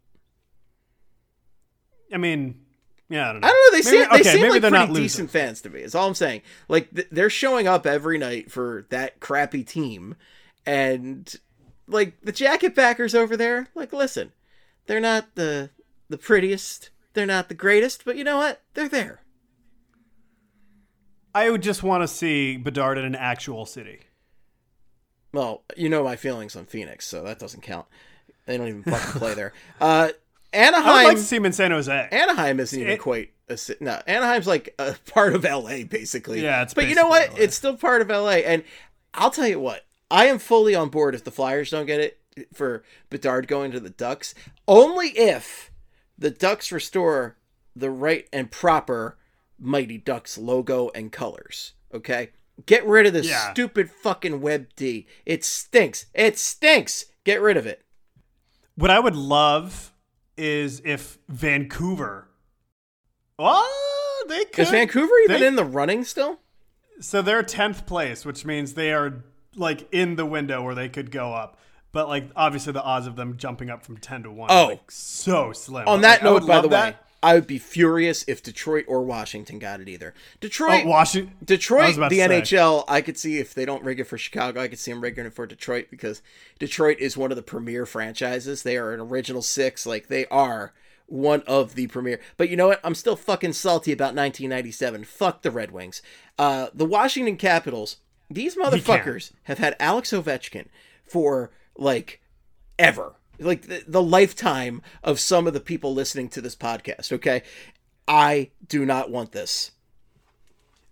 I mean, yeah, I don't know. I don't know. They Maybe- seem they seem like they're pretty decent fans to me. Is all I'm saying. Like th- they're showing up every night for that crappy team, and like the jacket backers over there. Like, listen, they're not the the prettiest. They're not the greatest, but you know what? They're there. I would just want to see Bedard in an actual city. Well, you know my feelings on Phoenix, so that doesn't count. They don't even fucking play there. Uh, Anaheim. I would like to see him in San Jose. Anaheim isn't even It- quite a no. Anaheim's like a part of LA basically. Yeah, it's but you know what? LA. It's still part of LA, and I'll tell you what. I am fully on board if the Flyers don't get it for Bedard going to the Ducks, only if the Ducks restore the right and proper Mighty Ducks logo and colors. Okay, get rid of this Yeah. stupid fucking Web D. It stinks. It stinks. Get rid of it. What I would love is if Vancouver. Oh, they could. Is Vancouver even They- in the running still? So they're tenth place, which means they are like in the window where they could go up. But like obviously the odds of them jumping up from ten to one Oh. are like so slim. On that like, note, by the that. way, I would be furious if Detroit or Washington got it either. Detroit, Oh, Washington. Detroit, the. NHL. I could see if they don't rig it for Chicago, I could see them rigging it for Detroit because Detroit is one of the premier franchises. They are an original six, like they are one of the premier. But you know what? I'm still fucking salty about 1997. Fuck the Red Wings. Uh, the Washington Capitals. These motherfuckers have had Alex Ovechkin for like ever. Like the, the lifetime of some of the people listening to this podcast, okay? I do not want this.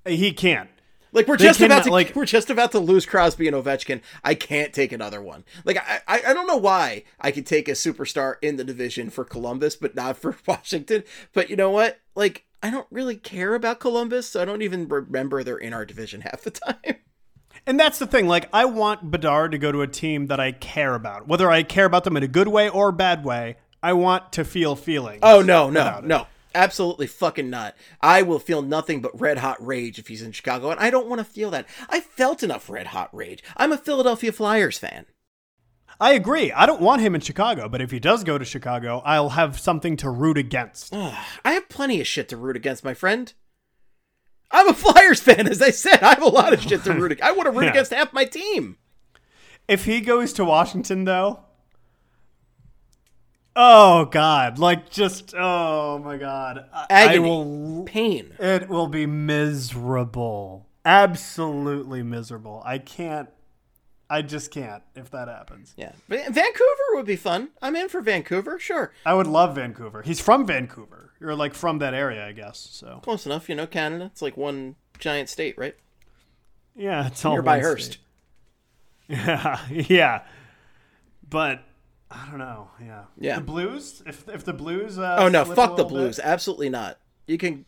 He can't. Like we're They just about to like- we're just about to lose Crosby and Ovechkin. I can't take another one. Like I, I I don't know why I could take a superstar in the division for Columbus, but not for Washington. But you know what? Like I don't really care about Columbus, so I don't even remember they're in our division half the time. And that's the thing. Like, I want Bedard to go to a team that I care about. Whether I care about them in a good way or a bad way, I want to feel feelings. Oh no, no, it. no. Absolutely fucking not. I will feel nothing but red hot rage if he's in Chicago, and I don't want to feel that. I felt enough red hot rage. I'm a Philadelphia Flyers fan. I agree. I don't want him in Chicago, but if he does go to Chicago, I'll have something to root against. I have plenty of shit to root against, my friend. I'm a Flyers fan, as I said. I have a lot of shit to root against. I want to root Yeah. against half my team. If he goes to Washington, though, oh god, like just oh my god, I, I Agony. will. Pain. It will be miserable. Absolutely miserable. I can't. I just can't if that happens. Yeah. But Vancouver would be fun. I'm in for Vancouver, sure. I would love Vancouver. He's from Vancouver. You're like from that area, I guess. So Close enough, you know, Canada. It's like one giant state, right? yeah, it's all Nearby Hearst. Yeah, yeah. But I don't know. Yeah. Yeah. The Blues. If if the Blues. Uh, Oh no, fuck the Blues. bit- Absolutely not. You can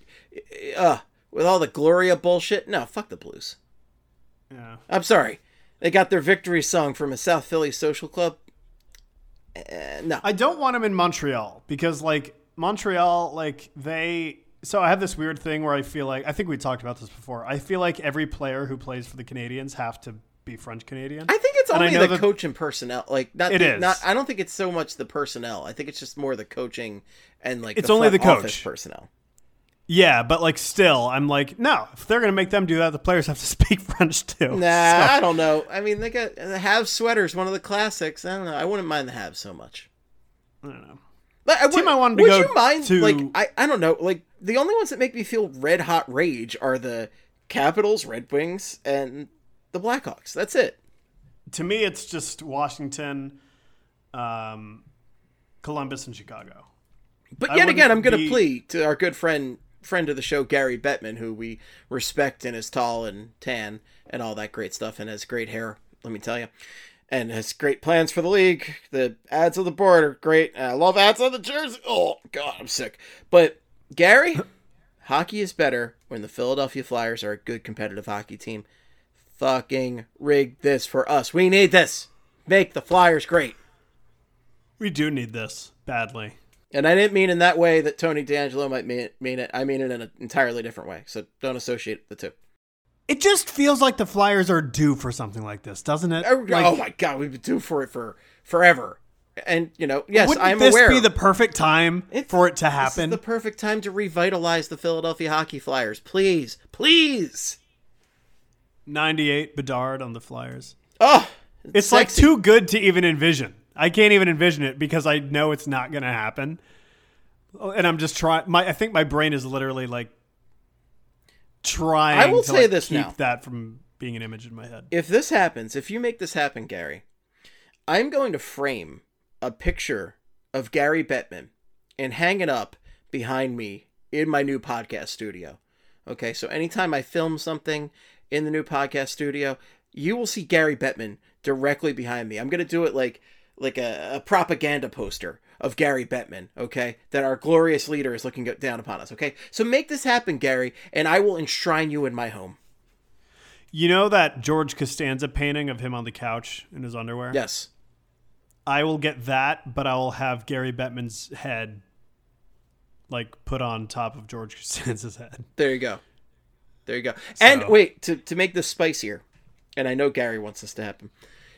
uh with all the Gloria bullshit. No, fuck the Blues. Yeah. I'm sorry. They got their victory song from a South Philly social club. Uh, no. I don't want them in Montreal because like Montreal, like they. So I have this weird thing where I feel like I think we talked about this before. I feel like every player who plays for the Canadiens have to be French Canadian. I think it's only the that- coach and personnel. Like not, It the, is. not. I don't think it's so much the personnel. I think it's just more the coaching and like It's the only the coach. personnel. Yeah, but like still, I'm like, no. If they're gonna make them do that, the players have to speak French too. Nah, So- I don't know. I mean, they got the Habs sweaters, one of the classics. I don't know. I wouldn't mind the Habs so much. I don't know. But I would, Team I wanted to would go you mind? to- Like, I, I don't know. Like, the only ones that make me feel red hot rage are the Capitals, Red Wings, and the Blackhawks. That's it. To me, it's just Washington, um, Columbus, and Chicago. But yet again, I'm going to be- plead to our good friend, friend of the show, Gary Bettman, who we respect and is tall and tan and all that great stuff and has great hair. Let me tell you. And has great plans for the league. The ads on the board are great. I love ads on the jersey. Oh God, I'm sick. But Gary, hockey is better when the Philadelphia Flyers are a good competitive hockey team. Fucking rig this for us. We need this. Make the Flyers great. We do need this badly. And I didn't mean in that way that Tony DeAngelo might mean, mean it. I mean it in an entirely different way. So don't associate the two. It just feels like the Flyers are due for something like this, doesn't it? Oh, Like, oh my God, we've been due for it for forever. And you know, yes, wouldn't I'm this aware. be the perfect time It's- for it to This happen? is the perfect time to revitalize the Philadelphia Hockey Flyers. Please, please. 98 Bedard on the Flyers. Oh, It's like too good to even envision. I can't even envision it because I know it's not going to happen. Oh, and I'm just trying. My I think my brain is literally like trying. I will to, say like, this keep now. that from being an image in my head. if this happens, if you make this happen, Gary, I'm going to frame a picture of Gary Bettman and hang it up behind me in my new podcast studio. Okay, so anytime I film something in the new podcast studio, you will see Gary Bettman directly behind me. I'm gonna do it like like a, a propaganda poster of Gary Bettman, okay? That our glorious leader is looking down upon us, okay? So make this happen, Gary, and I will enshrine you in my home. You know that George Costanza painting of him on the couch in his underwear? Yes. I will get that, but I will have Gary Bettman's head like put on top of George Costanza's head. There you go. There you go. And wait, to, to make this spicier, and I know Gary wants this to happen.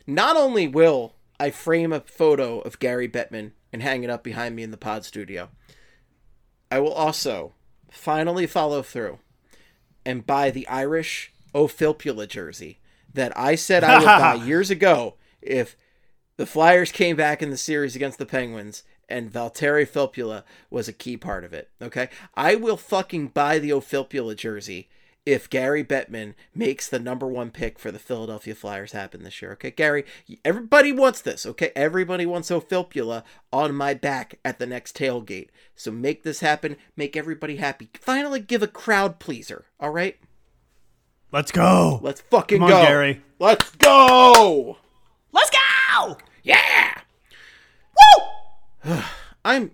Not only will I frame a photo of Gary Bettman and hang it up behind me in the pod studio, I will also finally follow through and buy the Irish Ophilpula jersey that I said I would buy years ago if the Flyers came back in the series against the Penguins and Valtteri Filppula was a key part of it. Okay, I will fucking buy the Ophilpula jersey if Gary Bettman makes the number one pick for the Philadelphia Flyers happen this year. Okay, Gary, everybody wants this. Okay, everybody wants Ophilpula on my back at the next tailgate. So make this happen. Make everybody happy. Finally, give a crowd pleaser. All right, Let's go. let's fucking Come on, go, Gary. Let's go. Let's go. Yeah. Woo! I'm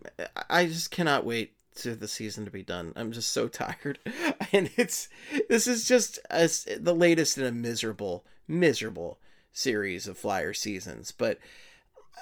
I just cannot wait to the season to be done. I'm just so tired. And it's this is just as the latest in a miserable miserable series of Flyer seasons. But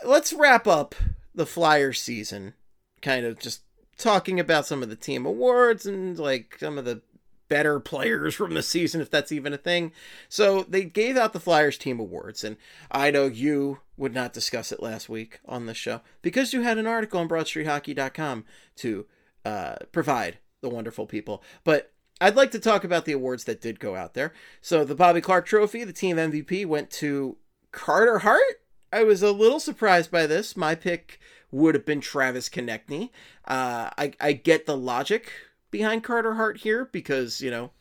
let's wrap up the Flyer season kind of just talking about some of the team awards and like some of the better players from the season, if that's even a thing. So they gave out the Flyers team awards, and I know you would not discuss it last week on the show because you had an article on BroadStreetHockey.com to uh, provide the wonderful people. But I'd like to talk about the awards that did go out there. So the Bobby Clarke Trophy, the team MVP, went to Carter Hart. I was a little surprised by this. My pick would have been Travis Konecny. Uh, I I get the logic behind Carter Hart here because you know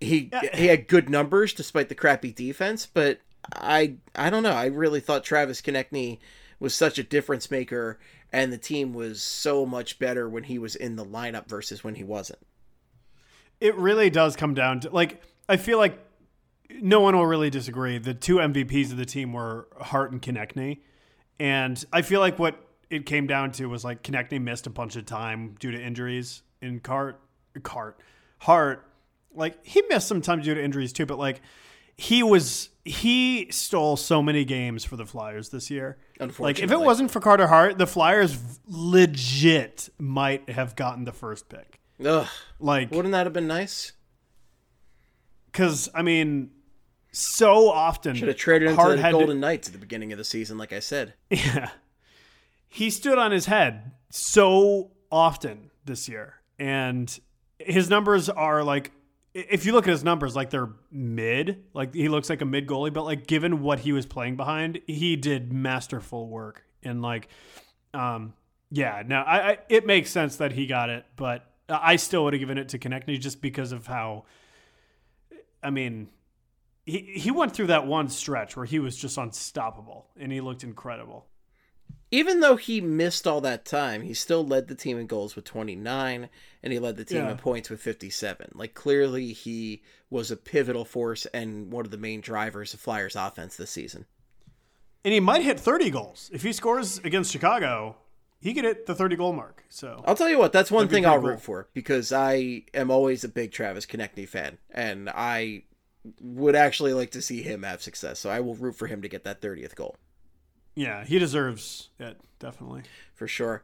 he he had good numbers despite the crappy defense, but I I don't know. I really thought Travis Konecny was such a difference maker, and the team was so much better when he was in the lineup versus when he wasn't. It really does come down to like I feel like no one will really disagree. The two MVPs of the team were Hart and Konecny, and I feel like what it came down to was like Konecny missed a bunch of time due to injuries in Cart. Cart. Hart, like he missed some time due to injuries too, but like he was he stole so many games for the Flyers this year. Unfortunately, Like if it wasn't for Carter Hart, the Flyers legit might have gotten the first pick. Ugh. Like Wouldn't that have been nice? because I mean, so often Should have traded into the had to- Golden Knights at the beginning of the season, like I said. Yeah. He stood on his head so often this year. And his numbers are like if you look at his numbers, like they're mid, like he looks like a mid goalie, but like given what he was playing behind, he did masterful work. And like um yeah, no, I, I it makes sense that he got it, but I still would have given it to Konecny just because of how I mean, he he went through that one stretch where he was just unstoppable and he looked incredible. Even though he missed all that time, he still led the team in goals with 29, and he led the team Yeah. in points with 57. Like, clearly, he was a pivotal force and one of the main drivers of Flyers' offense this season. And he might hit 30 goals. If he scores against Chicago, he could hit the 30 goal mark. So I'll tell you what, that's one thing I'll cool. root for because I am always a big Travis Konecny fan, and I would actually like to see him have success. So I will root for him to get that 30th goal yeah, he deserves it, definitely. for sure.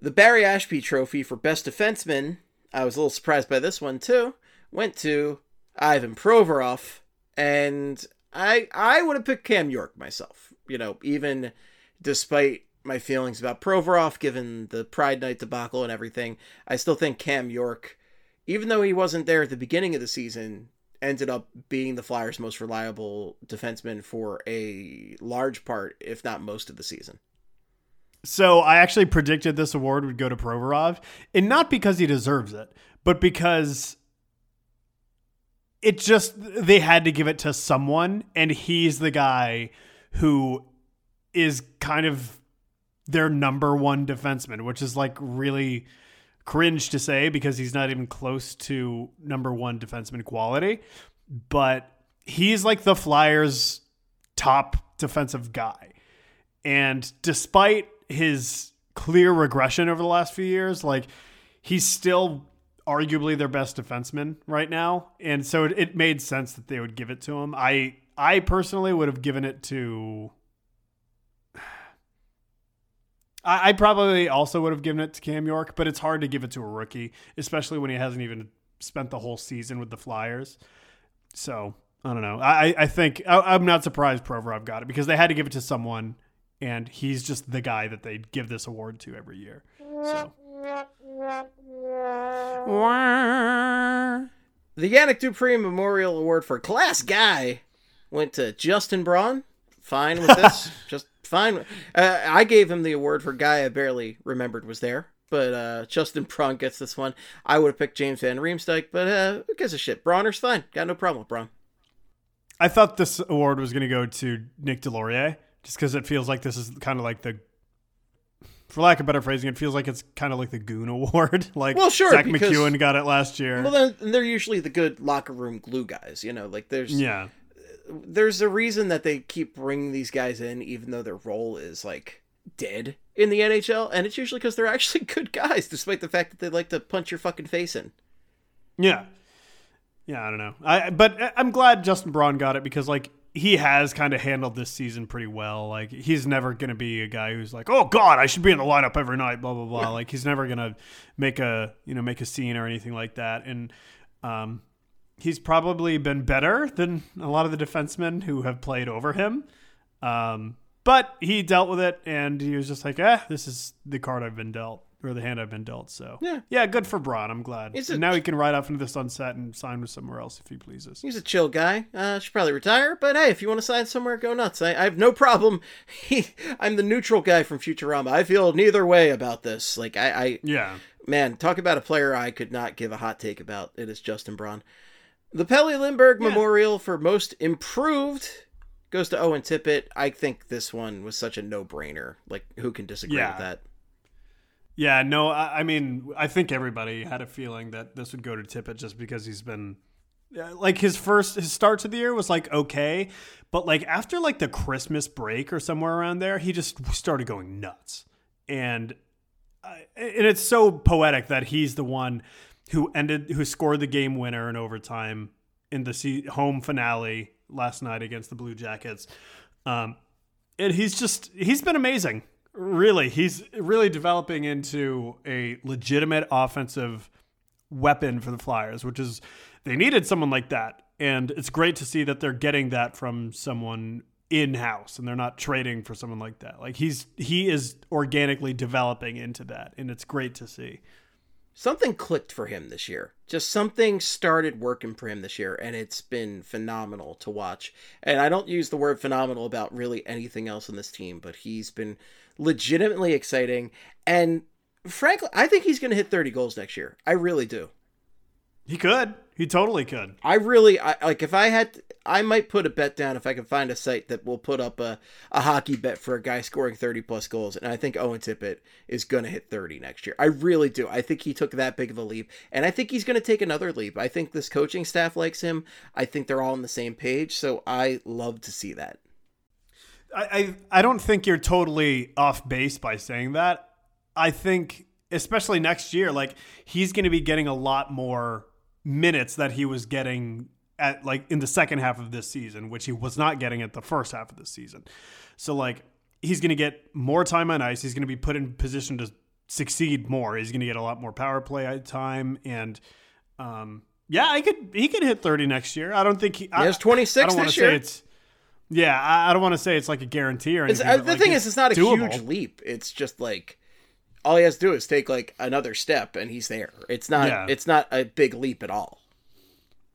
The Barry Ashbee Trophy for Best Defenseman, I was a little surprised by this one too, went to Ivan Provorov, and I I would have picked Cam York myself. You know, even despite my feelings about Provorov, given the Pride Night debacle and everything, I still think Cam York, even though he wasn't there at the beginning of the season, ended up being the Flyers' most reliable defenseman for a large part, if not most of the season. So I actually predicted this award would go to Provorov, and not because he deserves it, but because it just they had to give it to someone, and he's the guy who is kind of their number one defenseman, which is like really cringe to say because he's not even close to number one defenseman quality, but he's like the Flyers' top defensive guy. And despite his clear regression over the last few years, like he's still arguably their best defenseman right now. And so it, it made sense that they would give it to him. I I personally would have given it to I, I probably also would have given it to Cam York, but it's hard to give it to a rookie, especially when he hasn't even spent the whole season with the Flyers. So I don't know. I, I think I, I'm not surprised Provorov got it because they had to give it to someone, and he's just the guy that they give this award to every year. So The Yanick Dupre Memorial Award for Class Guy went to Justin Braun. Fine with this. Just fine. Uh, I gave him the award for guy I barely remembered was there. But uh, Justin Braun gets this one. I would have picked James Van Riemsdyk, but uh, who gives a shit? Bronner's fine. Got no problem with Braun. I thought this award was going to go to Nick Deslauriers just because it feels like this is kind of like the, for lack of better phrasing, it feels like it's kind of like the Goon Award. like Well, sure, Zach because- MacEwen got it last year. Well, then they're usually the good locker room glue guys. You know, like there's yeah. There's a reason that they keep bringing these guys in, even though their role is like dead in the NHL, and it's usually because they're actually good guys, despite the fact that they like to punch your fucking face in. Yeah. Yeah, I don't know. I but I- I'm glad Justin Braun got it because like he has kind of handled this season pretty well. Like he's never going to be a guy who's like, "Oh god, I should be in the lineup every night," blah blah blah. Like he's never going to make a, you know, make a scene or anything like that. And um he's probably been better than a lot of the defensemen who have played over him. Um but he dealt with it and he was just like, "Eh, this is the card I've been dealt." Or the hand I've been dealt. So Yeah. yeah, good for Braun. I'm glad. And a- now he can ride off into the sunset and sign with somewhere else if he pleases. He's a chill guy. Uh, should probably retire, but hey, if you want to sign somewhere, go nuts. I, I have no problem. He, I'm the neutral guy from Futurama. I feel neither way about this. Like I, I Yeah. man, talk about a player I could not give a hot take about. It is Justin Braun. The Pelle Lindbergh Yeah. Memorial for Most Improved goes to Owen Tippett. I think this one was such a no-brainer. Like, who can disagree Yeah. with that? Yeah, no, I, I mean, I think everybody had a feeling that this would go to Tippett just because he's been like his first his start to the year was like okay, but like after like the Christmas break or somewhere around there, he just started going nuts. And I- and it's so poetic that he's the one who ended who scored the game winner in overtime in the home finale last night against the Blue Jackets. Um, and he's just he's been amazing. Really, he's really developing into a legitimate offensive weapon for the Flyers, which is they needed someone like that. And it's great to see that they're getting that from someone in house and they're not trading for someone like that. Like he's he is organically developing into that and it's great to see. Something clicked for him this year. Just something started working for him this year and it's been phenomenal to watch. And I don't use the word phenomenal about really anything else on this team, but he's been legitimately exciting and frankly, I think he's going to hit 30 goals next year. I really do. He could. He totally could. I really I, like if I had I might put a bet down if I can find a site that will put up a, a hockey bet for a guy scoring 30 plus goals and I think Owen Tippett is going to hit 30 next year. I really do. I think he took that big of a leap and I think he's going to take another leap. I think this coaching staff likes him. I think they're all on the same page, so I love to see that. I, I, I don't think you're totally off base by saying that. I think especially next year, like he's going to be getting a lot more minutes that he was getting at like in the second half of this season, which he was not getting at the first half of the season. So like he's going to get more time on ice. He's going to be put in position to succeed more. He's going to get a lot more power play time and um yeah, I could he could hit 30 next year. I don't think he, he has 26 I don't this say year. it's yeah, I, I don't want to say it's like a guarantee or anything. uh, the like, thing is, it's not a doable. huge leap. It's just like all he has to do is take like another step, and he's there. It's not. Yeah. It's not a big leap at all.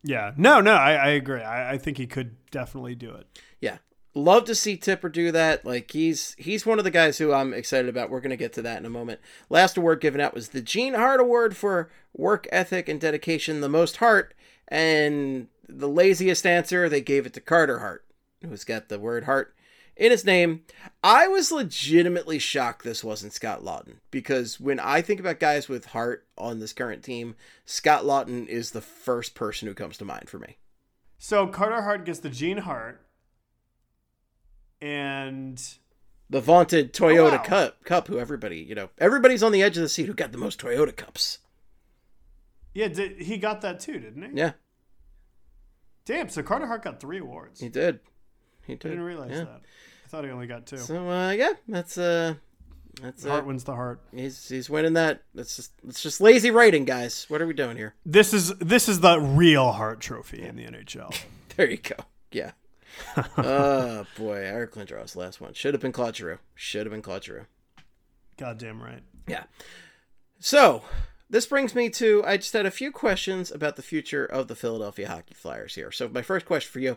Yeah, no, no, I, I agree. I, I think he could definitely do it. Yeah, love to see Tipper do that. Like he's he's one of the guys who I'm excited about. We're gonna get to that in a moment. Last award given out was the Gene Hart Award for work ethic and dedication, the most heart, and the laziest answer they gave it to Carter Hart, who's got the word heart in his name. I was legitimately shocked this wasn't Scott Laughton because when I think about guys with heart on this current team, Scott Laughton is the first person who comes to mind for me. So Carter Hart gets the Gene Hart, and the vaunted Toyota Oh, wow. Cup, Cup, who everybody, you know, everybody's on the edge of the seat who got the most Toyota Cups. yeah, did, he got that too, didn't he? Yeah, Damn. So Carter Hart got three awards. he did. He did. I did. didn't realize yeah. that. I thought he only got two. So uh, yeah, that's uh, that's Hart uh, wins the heart. he's he's winning that. That's just it's just lazy writing, guys. What are we doing here? This is this is the real Hart Trophy in the NHL. There you go. Yeah. oh boy, Eric Lindros, last one. Should have been Claude Giroux. Should have been Claude Giroux. Goddamn right. Yeah. So this brings me to I just had a few questions about the future of the Philadelphia Hockey Flyers here. So my first question for you: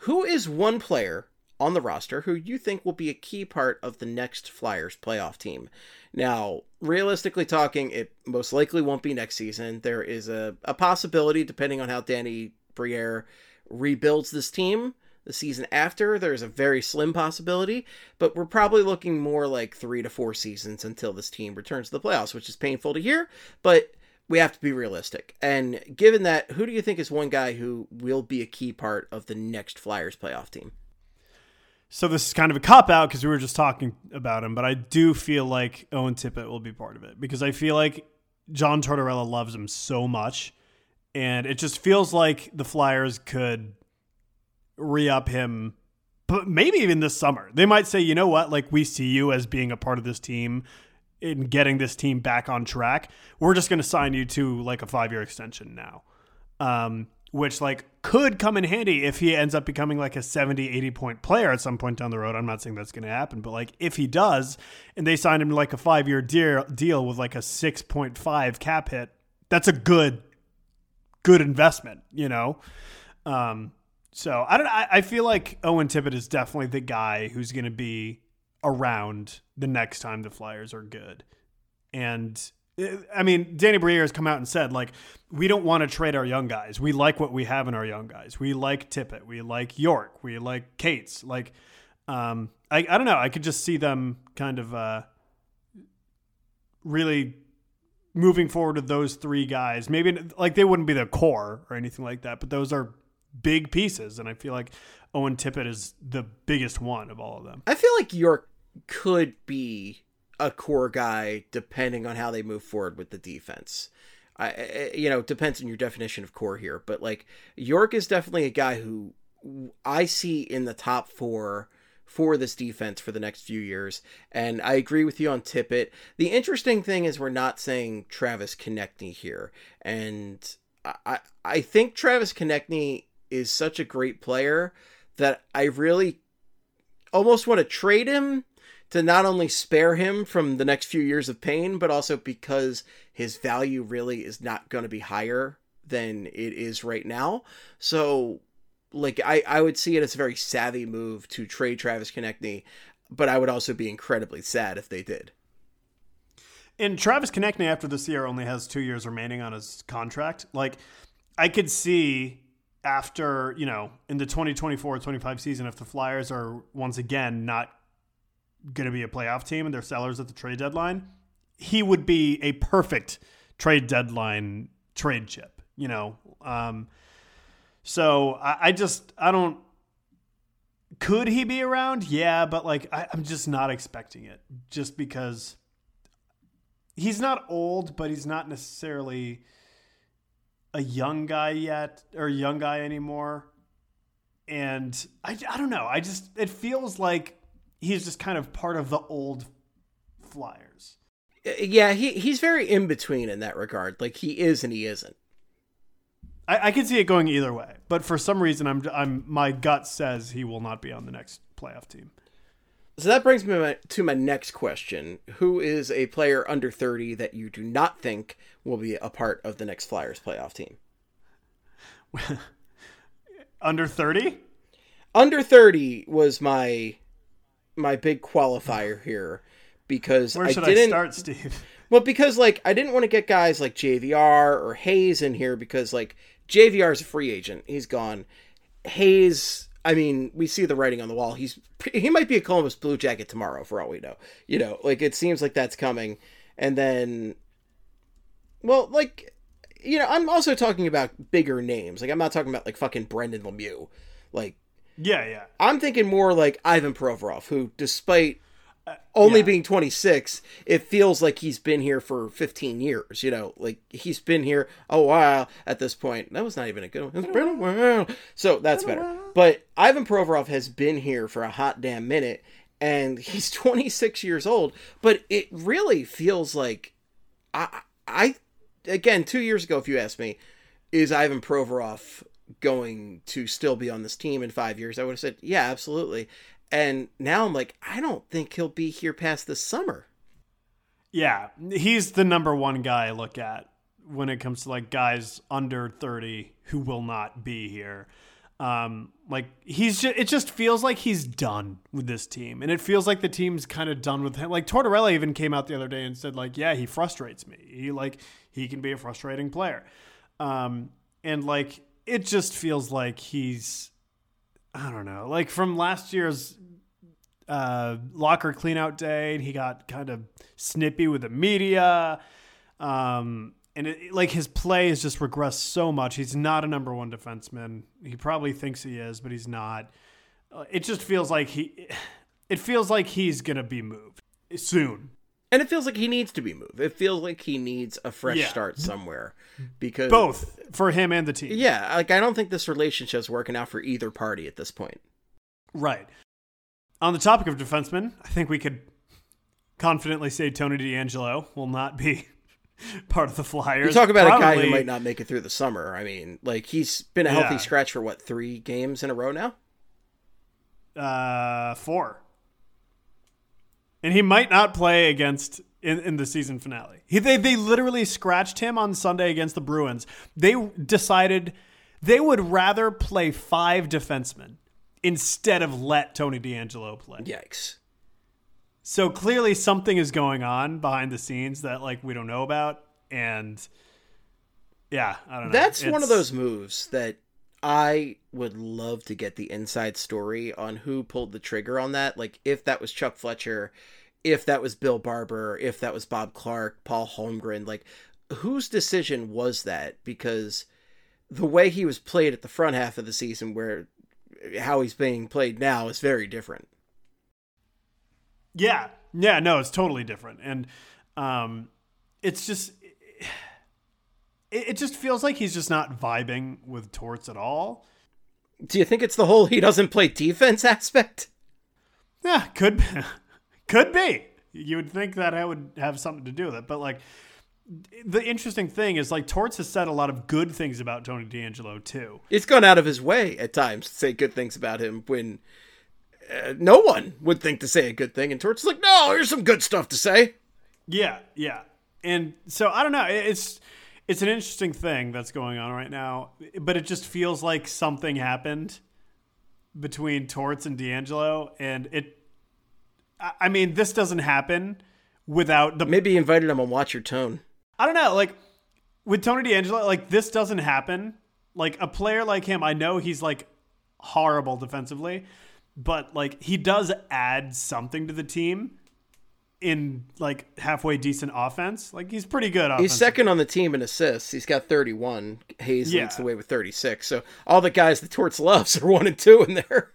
Who is one player on the roster who you think will be a key part of the next Flyers playoff team? Now, realistically talking, it most likely won't be next season. There is a, a possibility, depending on how Danny Briere rebuilds this team the season after. There's a very slim possibility, but we're probably looking more like three to four seasons until this team returns to the playoffs, which is painful to hear, but we have to be realistic. And given that, who do you think is one guy who will be a key part of the next Flyers playoff team? So this is kind of a cop out because we were just talking about him, but I do feel like Owen Tippett will be part of it because I feel like John Tortorella loves him so much, and it just feels like the Flyers could re-up him, but maybe even this summer. They might say, you know what, like we see you as being a part of this team in getting this team back on track. We're just going to sign you to like a five-year extension now. Um, which like could come in handy if he ends up becoming like a 70 80 point player at some point down the road i'm not saying that's going to happen but like if he does and they sign him like a five year deal, deal with like a 6.5 cap hit that's a good good investment you know um so i don't I, I feel like owen tippett is definitely the guy who's going to be around the next time the flyers are good and I mean, Danny Briere has come out and said, like, we don't want to trade our young guys. We like what we have in our young guys. We like Tippett. We like York. We like Cates. Like, um, I, I don't know. I could just see them kind of uh, really moving forward with those three guys. Maybe like they wouldn't be the core or anything like that, but those are big pieces. And I feel like Owen Tippett is the biggest one of all of them. I feel like York could be a core guy depending on how they move forward with the defense. I, you know depends on your definition of core here, but like York is definitely a guy who I see in the top four for this defense for the next few years. And I agree with you on Tippett. The interesting thing is we're not saying Travis Konecny here. And I, I think Travis Konecny is such a great player that I really almost want to trade him to not only spare him from the next few years of pain, but also because his value really is not going to be higher than it is right now. So like I, I would see it as a very savvy move to trade Travis Konecny, but I would also be incredibly sad if they did. And Travis Konecny after this year only has two years remaining on his contract. Like I could see after, you know, in the 2024-25 season, if the Flyers are once again not going to be a playoff team and they're sellers at the trade deadline, he would be a perfect trade deadline trade chip, you know. Um, so I, I just I don't. Could he be around? Yeah, but like I, I'm just not expecting it, just because he's not old, but he's not necessarily a young guy yet or a young guy anymore. And I, I don't know. I just it feels like he's just kind of part of the old Flyers. Uh, yeah, he he's very in between in that regard. Like he is and he isn't. I, I can see it going either way, but for some reason, I'm I'm my gut says he will not be on the next playoff team. So that brings me to my next question: Who is a player under thirty that you do not think will be a part of the next Flyers playoff team? under thirty. Under thirty was my my big qualifier here because where should I, didn't, I start, Steve? Well, because like I didn't want to get guys like JVR or Hayes in here because like JVR is a free agent. He's gone. Hayes, I mean, we see the writing on the wall. He's he might be a Columbus Blue Jacket tomorrow for all we know. You know, like it seems like that's coming. And then well, like you know, I'm also talking about bigger names. Like I'm not talking about like fucking Brendan Lemieux. Like yeah, yeah. I'm thinking more like Ivan Provorov, who despite Uh, only yeah. being 26 it feels like he's been here for 15 years you know like he's been here a while at this point. That was not even a good one. It's been a while. so that's better. but ivan provorov has been here for a hot damn minute and he's 26 years old but it really feels like i i again two years ago if you asked me is ivan provorov going to still be on this team in five years? I would have said yeah absolutely and now I'm like, I don't think he'll be here past the summer. Yeah, he's the number one guy I look at when it comes to like guys under 30 who will not be here. Um, like he's just, it just feels like he's done with this team, and it feels like the team's kind of done with him. Like Tortorella even came out the other day and said, like, yeah, he frustrates me. He like he can be a frustrating player, um, and like it just feels like he's I don't know, like from last year's uh, locker cleanout day, he got kind of snippy with the media. Um, and it, like his play has just regressed so much. He's not a number one defenseman. He probably thinks he is, but he's not. Uh, it just feels like he. It feels like he's gonna be moved soon. And it feels like he needs to be moved. It feels like he needs a fresh Yeah. start somewhere because Both for him and the team. Yeah, like I don't think this relationship's working out for either party at this point. Right. On the topic of defensemen, I think we could confidently say Tony DeAngelo will not be part of the Flyers. You talk about a guy who might not make it through the summer. I mean, like he's been a healthy Yeah. scratch for what three games in a row now. uh, four. And he might not play against in, in the season finale. He, they, they literally scratched him on Sunday against the Bruins. They decided they would rather play five defensemen instead of let Tony DeAngelo play. Yikes! So clearly something is going on behind the scenes that like we don't know about. And yeah, I don't know. That's one of those moves that I would love to get the inside story on who pulled the trigger on that. Like if that was Chuck Fletcher, if that was Bill Barber, if that was Bob Clarke, Paul Holmgren, like whose decision was that? Because the way he was played at the front half of the season where how he's being played now is very different. Yeah. Yeah, no, it's totally different. And um it's just it, it just feels like he's just not vibing with Torts at all. Do you think it's the whole he doesn't play defense aspect? Yeah, could be. could be. You would think that I would have something to do with it, but like the interesting thing is like Torts has said a lot of good things about Tony DeAngelo too. He's gone out of his way at times to say good things about him when uh, no one would think to say a good thing. And Torts is like, no, here's some good stuff to say. Yeah, yeah. And so I don't know. It's it's an interesting thing that's going on right now, but it just feels like something happened between Torts and DeAngelo, and it. I mean, this doesn't happen without the Maybe invited him on Watch Your Tone. I don't know, like with Tony DeAngelo, like this doesn't happen. Like a player like him, I know he's like horrible defensively, but like he does add something to the team in like halfway decent offense. Like he's pretty good. He's second on the team in assists. He's got 31. Hayes Yeah. leads the way with 36. So all the guys the Torts loves are one and two in there.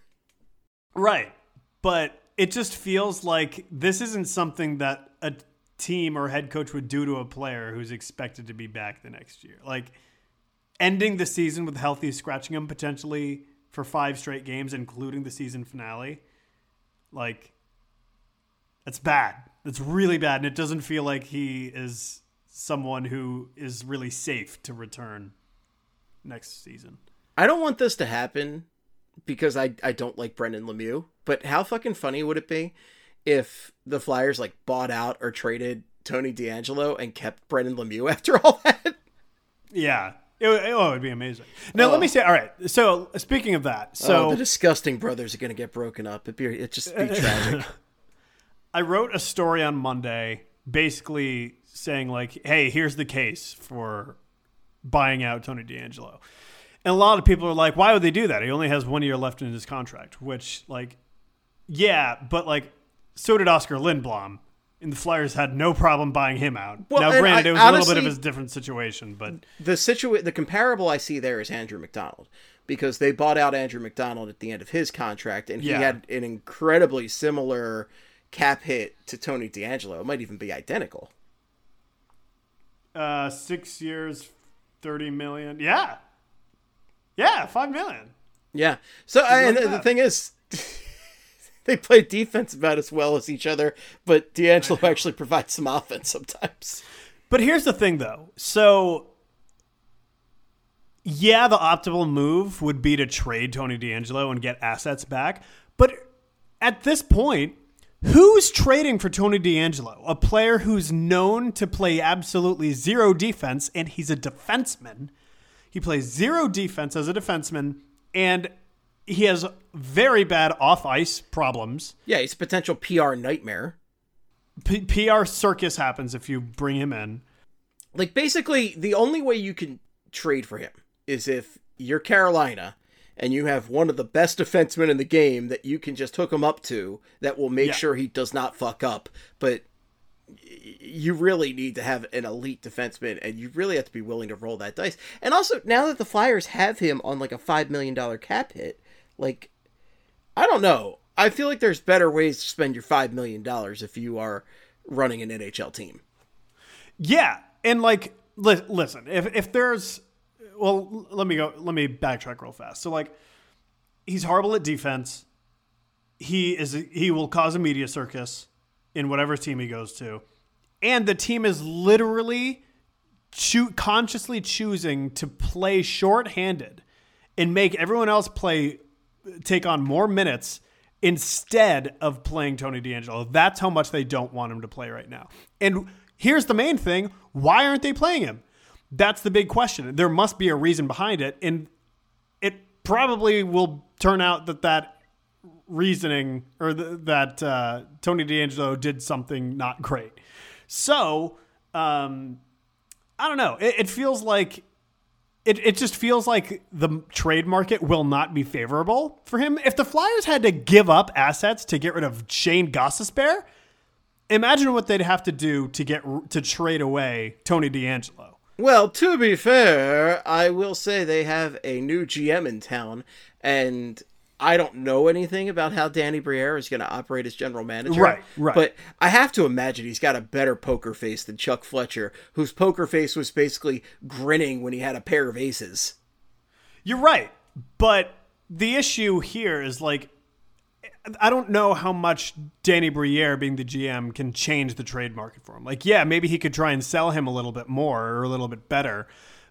Right. But it just feels like this isn't something that a team or head coach would do to a player who's expected to be back the next year. Like ending the season with healthy, scratching him potentially for five straight games, including the season finale. Like, that's bad. That's really bad. And it doesn't feel like he is someone who is really safe to return next season. I don't want this to happen because I, I don't like Brendan Lemieux. But how fucking funny would it be if the Flyers like bought out or traded Tony DeAngelo and kept Brendan Lemieux after all that? Yeah. It, would- oh, it would be amazing. Now, let me oh. say, all right. So, speaking of that, so oh, the disgusting brothers are gonna get broken up. It'd be it'd just be tragic. I wrote a story on Monday basically saying, like, hey, here's the case for buying out Tony DeAngelo. And a lot of people are like, why would they do that? He only has one year left in his contract, which, like, yeah, but, like, so did Oskar Lindblom. And the Flyers had no problem buying him out. Well, now, granted, I- it was a little bit of a different situation, but the situa- the comparable I see there is Andrew MacDonald because they bought out Andrew MacDonald at the end of his contract and he Yeah. had an incredibly similar cap hit to Tony DeAngelo. It might even be identical. uh, six years, 30 million. Yeah. Yeah, 5 million. Yeah. So I, and the thing is, they play defense about as well as each other, but DeAngelo actually provides some offense sometimes. But here's the thing, though. So, yeah, the optimal move would be to trade Tony DeAngelo and get assets back. But at this point, who's trading for Tony DeAngelo? A player who's known to play absolutely zero defense, and he's a defenseman. He plays zero defense as a defenseman, and he has very bad off ice problems. Yeah, he's a potential PR nightmare. P- PR circus happens if you bring him in. Like basically, the only way you can trade for him is if you're Carolina and you have one of the best defensemen in the game that you can just hook him up to that will make Yeah. sure he does not fuck up. But you really need to have an elite defenseman, and you really have to be willing to roll that dice. And also, now that the Flyers have him on like a five million dollar cap hit, like I don't know. I feel like there's better ways to spend your five million dollars if you are running an NHL team. Yeah, and like, li- listen, if if there's, well, let me go. Let me backtrack real fast. So like, he's horrible at defense. He is. He will cause a media circus in whatever team he goes to, and the team is literally choo- consciously choosing to play shorthanded and make everyone else play take on more minutes instead of playing Tony DeAngelo. That's how much they don't want him to play right now. And here's the main thing why aren't they playing him? That's the big question. There must be a reason behind it. And it probably will turn out that that reasoning or th- that uh, Tony DeAngelo did something not great. So, um, I don't know. It, it feels like it, it just feels like the trade market will not be favorable for him. If the Flyers had to give up assets to get rid of Shayne Gostisbehere, imagine what they'd have to do to get to trade away Tony DeAngelo. Well, to be fair, I will say they have a new GM in town, and I don't know anything about how Danny Briere is going to operate as general manager. Right, right. But I have to imagine he's got a better poker face than Chuck Fletcher, whose poker face was basically grinning when he had a pair of aces. You're right. But the issue here is like I don't know how much Danny Briere being the GM can change the trade market for him. Like, yeah, maybe he could try and sell him a little bit more or a little bit better,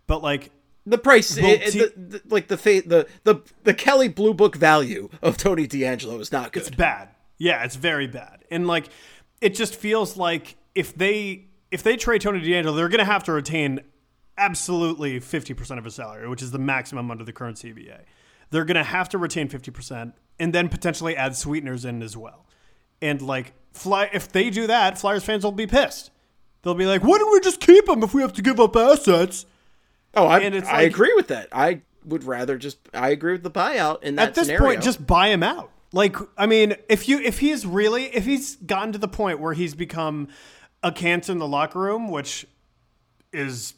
but like The price, Well, it- see- the, the, like the, fa- the the the Kelley Blue Book value of Tony DeAngelo is not good. it's bad. Yeah, it's very bad. And like it just feels like if they if they trade Tony DeAngelo, they're going to have to retain absolutely 50% of his salary, which is the maximum under the current CBA. They're going to have to retain 50% and then potentially add sweeteners in as well. And like fly if they do that, Flyers fans will be pissed. They'll be like, "Why don't we just keep him if we have to give up assets?" Oh, I, And it's I like- agree with that. I would rather just I agree with the buyout in that at this scenario. point just buy him out like i mean if you if he's really if he's gotten to the point where he's become a cancer in the locker room which is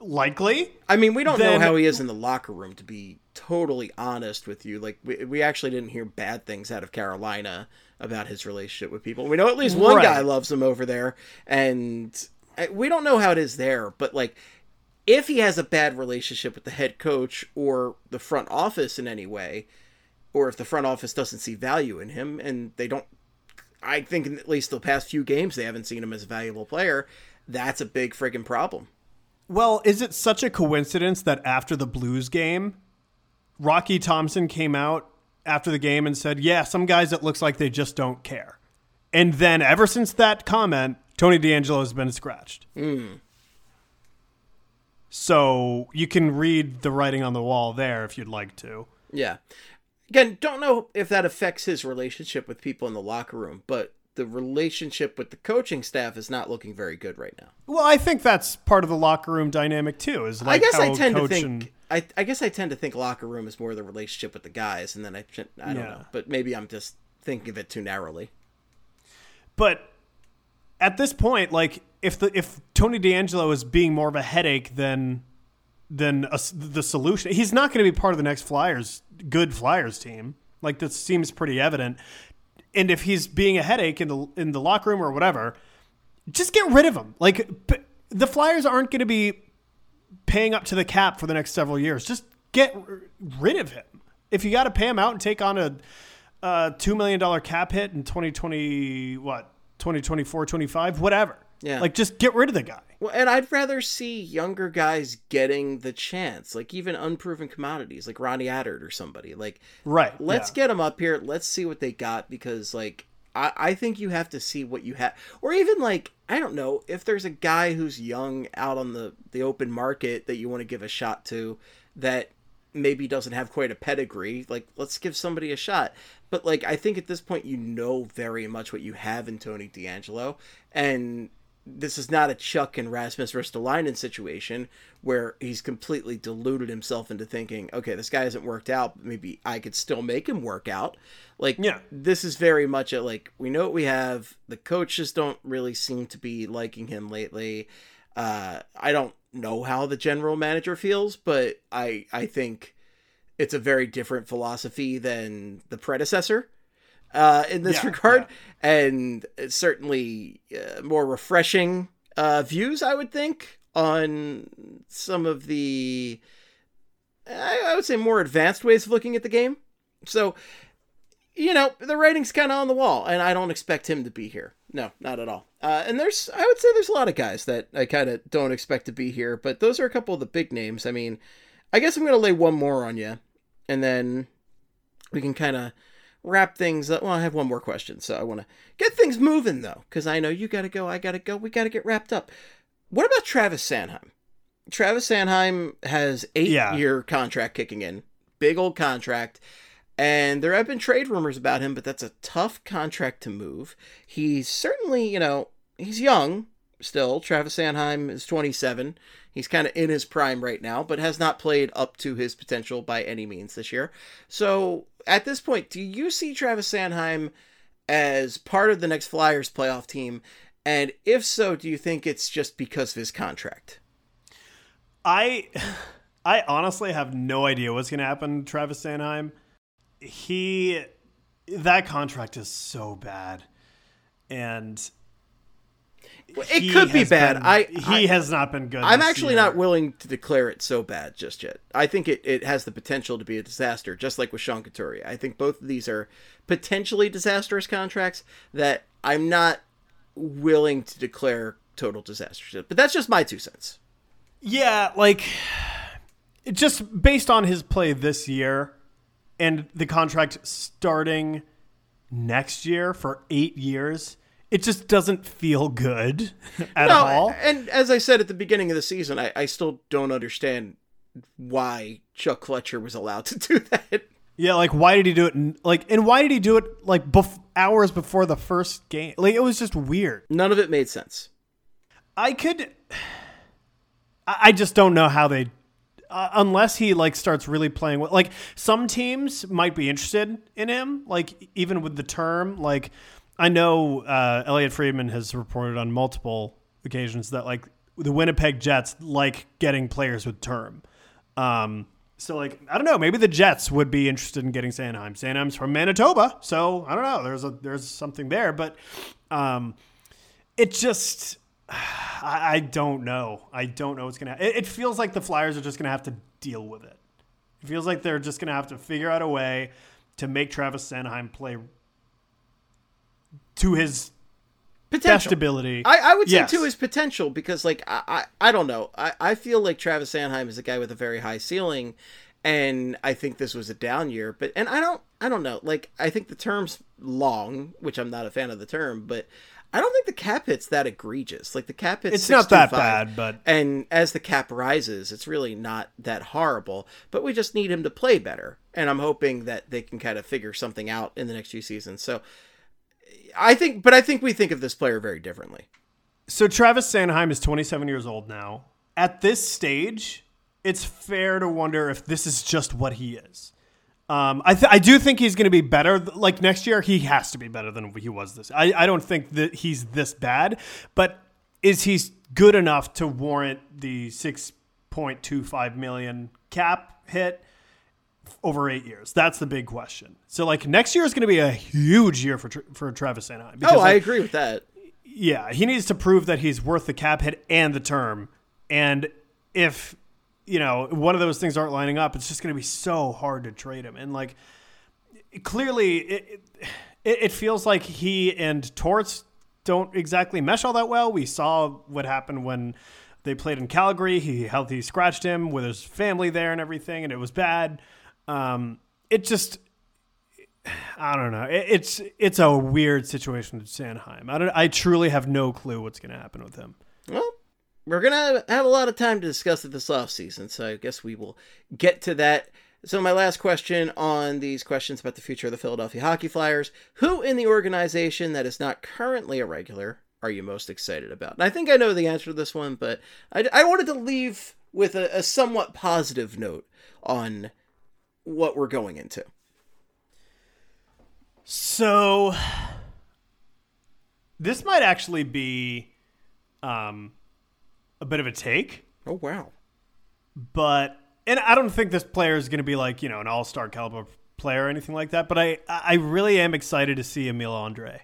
likely I mean, we don't then- know how he is in the locker room, to be totally honest with you. Like, we, we actually didn't hear bad things out of Carolina about his relationship with people. We know at least one Right. guy loves him over there, and uh, we don't know how it is there. But, like, if he has a bad relationship with the head coach or the front office in any way, or if the front office doesn't see value in him and they don't, I think in at least the past few games they haven't seen him as a valuable player, that's a big friggin' problem. well is it such a coincidence that after the blues game rocky thompson came out after the game and said yeah some guys it looks like they just don't care. And then ever since that comment tony deangelo has been scratched. So you can read the writing on the wall there if you'd like to. Yeah. Again, don't know if that affects his relationship with people in the locker room, but the relationship with the coaching staff is not looking very good right now. Well, I think that's part of the locker room dynamic too. Is like I guess I tend to think and- I, I guess I tend to think locker room is more the relationship with the guys, and then I I don't Yeah. know, but maybe I'm just thinking of it too narrowly. but at this point, like if the if Tony DeAngelo is being more of a headache than than a the solution, he's not going to be part of the next Flyers good Flyers team. Like this seems pretty evident. And if he's being a headache in the in the locker room or whatever, just get rid of him. Like the Flyers aren't going to be paying up to the cap for the next several years. Just get r- rid of him. If you got to pay him out and take on a, a two million dollar cap hit in twenty twenty what 2024, 25, whatever. Yeah. Like just get rid of the guy. Well, and I'd rather see younger guys getting the chance, like even unproven commodities, like Ronnie Attard or somebody. Like, Right. let's yeah. get them up here. Let's see what they got because, like, I, I think you have to see what you have, or even like I don't know if there's a guy who's young out on the the open market that you want to give a shot to that maybe doesn't have quite a pedigree. Like, let's give somebody a shot. But like, I think at this point you know very much what you have in Tony DeAngelo, and this is not a Chuck and Rasmus Ristolainen situation where he's completely deluded himself into thinking, okay, this guy hasn't worked out, maybe I could still make him work out. Like, Yeah. this is very much a like we know what we have. The coaches don't really seem to be liking him lately. Uh, I don't know how the general manager feels, but I I think it's a very different philosophy than the predecessor uh, in this Yeah, regard, and certainly uh, more refreshing uh, views, I would think, on some of the, I, I would say, more advanced ways of looking at the game. So, you know, the writing's kind of on the wall, and I don't expect him to be here. No, not at all. Uh, and there's, I would say, there's a lot of guys that I kind of don't expect to be here, but those are a couple of the big names. I mean, I guess I'm going to lay one more on you, and then we can kind of wrap things up. Well, I have one more question, so I want to get things moving though, because I know you got to go, I got to go, we got to get wrapped up. What about Travis Sanheim? Travis Sanheim has eight Yeah. year contract kicking in, big old contract. And there have been trade rumors about him, but that's a tough contract to move. He's certainly, you know, he's young still. Travis Sanheim is 27. He's kind of in his prime right now, but has not played up to his potential by any means this year. So at this point, do you see Travis Sanheim as part of the next Flyers playoff team? And if so, do you think it's just because of his contract? I I honestly have no idea what's going to happen to Travis Sanheim. he that contract is so bad, and It could be bad. been- I he I, has not been good. I'm actually year. not willing to declare it so bad just yet. I think it, it has the potential to be a disaster, just like with Sean Couturier. I think both of these are potentially disastrous contracts that I'm not willing to declare total disasters. yet. But that's just my two cents. Yeah, like just based on his play this year and the contract starting next year for eight years, it just doesn't feel good at No, all. and as I said at the beginning of the season, I, I still don't understand why Chuck Fletcher was allowed to do that. Yeah, like why did he do it? Like, and why did he do it like bef- hours before the first game? Like, it was just weird. None of it made sense. I could. I just don't know how they, uh, unless he like starts really playing like some teams might be interested in him. Like even with the term, like I know uh, Elliotte Friedman has reported on multiple occasions that like the Winnipeg Jets like getting players with term. Um, so like I don't know, maybe the Jets would be interested in getting Sanheim. Sanheim's from Manitoba, so I don't know. There's a there's something there, but um, it just I, I don't know. I don't know what's gonna. It, it feels like the Flyers are just gonna have to deal with it. It feels like they're just gonna have to figure out a way to make Travis Sanheim play to his best Potential. ability. I, I would say to his potential because like I, I I don't know. I, I feel like Travis Sanheim is a guy with a very high ceiling and I think this was a down year. But and I don't I don't know. Like I think the term's long, which I'm not a fan of the term, but I don't think the cap hit's that egregious. Like the cap hit's It's not that bad, but- and as the cap rises, it's really not that horrible. But we just need him to play better, and I'm hoping that they can kind of figure something out in the next few seasons. So I think, but I think we think of this player very differently. So Travis Sanheim is 27 years old now. At this stage, it's fair to wonder if this is just what he is. Um, I, th- I do think he's going to be better. Like next year, he has to be better than he was this. I, I don't think that he's this bad, but is he good enough to warrant the 6.25 million cap hit over eight years? That's the big question. So like next year is going to be a huge year for for Travis Sanheim. because, Oh, I like, agree with that. yeah, he needs to prove that he's worth the cap hit and the term. And if you know one of those things aren't lining up, it's just going to be so hard to trade him. And like clearly, it, it it feels like he and Torts don't exactly mesh all that well. We saw what happened when they played in Calgary. He healthy scratched him with his family there and everything, and it was bad. Um, it just I don't know. It, it's it's a weird situation with Sanheim. I don't. I truly have no clue what's going to happen with him. Well, we're gonna have a lot of time to discuss it this off season, so I guess we will get to that. So my last question on these questions about the future of the Philadelphia Hockey Flyers: Who in the organization that is not currently a regular are you most excited about? And I think I know the answer to this one, but I, I wanted to leave with a, a somewhat positive note on what we're going into. So this might actually be um, a bit of a take, Oh wow! but and I don't think this player is going to be like you know an all star caliber player or anything like that. But I I really am excited to see Emil Andrae.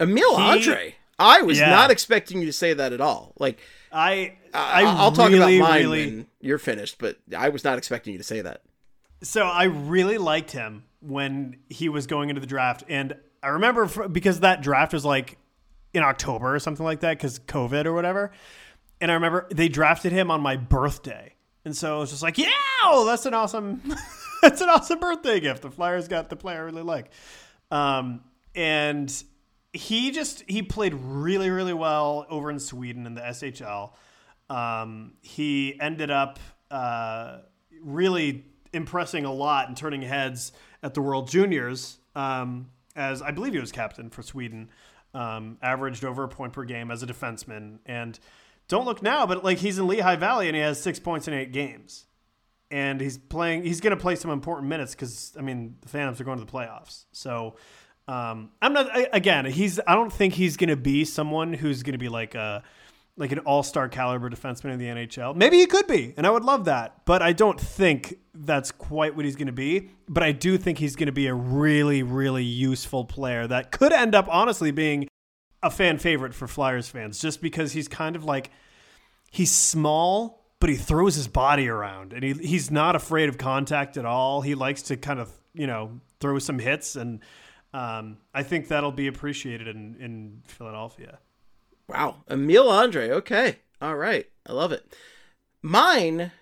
Emil He- Andrae. I was Yeah. not expecting you to say that at all. Like I I, I I'll talk really, about mine really, when you're finished, but I was not expecting you to say that. So I really liked him when he was going into the draft, and I remember fr because that draft was like in October or something like that because COVID or whatever. And I remember they drafted him on my birthday, and so I was just like, "Yeah, oh, that's an awesome, that's an awesome birthday gift." The Flyers got the player I really like, um, and he just he played really really well over in Sweden in the SHL. Um, he ended up uh, really impressing a lot and turning heads at the World Juniors. Um, as I believe he was captain for Sweden, um, averaged over a point per game as a defenseman. And don't look now, but like he's in Lehigh Valley and he has six points in eight games. And he's playing. He's going to play some important minutes because I mean the Phantoms are going to the playoffs. So um, I'm not I, again. He's. I don't think he's going to be someone who's going to be like a like an all-star caliber defenseman in the NHL. Maybe he could be, and I would love that. But I don't think that's quite what he's going to be. But I do think he's going to be a really, really useful player that could end up honestly being a fan favorite for Flyers fans, just because he's kind of like he's small, but he throws his body around, and he he's not afraid of contact at all. He likes to kind of you know throw some hits, and um, I think that'll be appreciated in in Philadelphia. Wow, Emil Andrae. Okay, all right, I love it. Mine,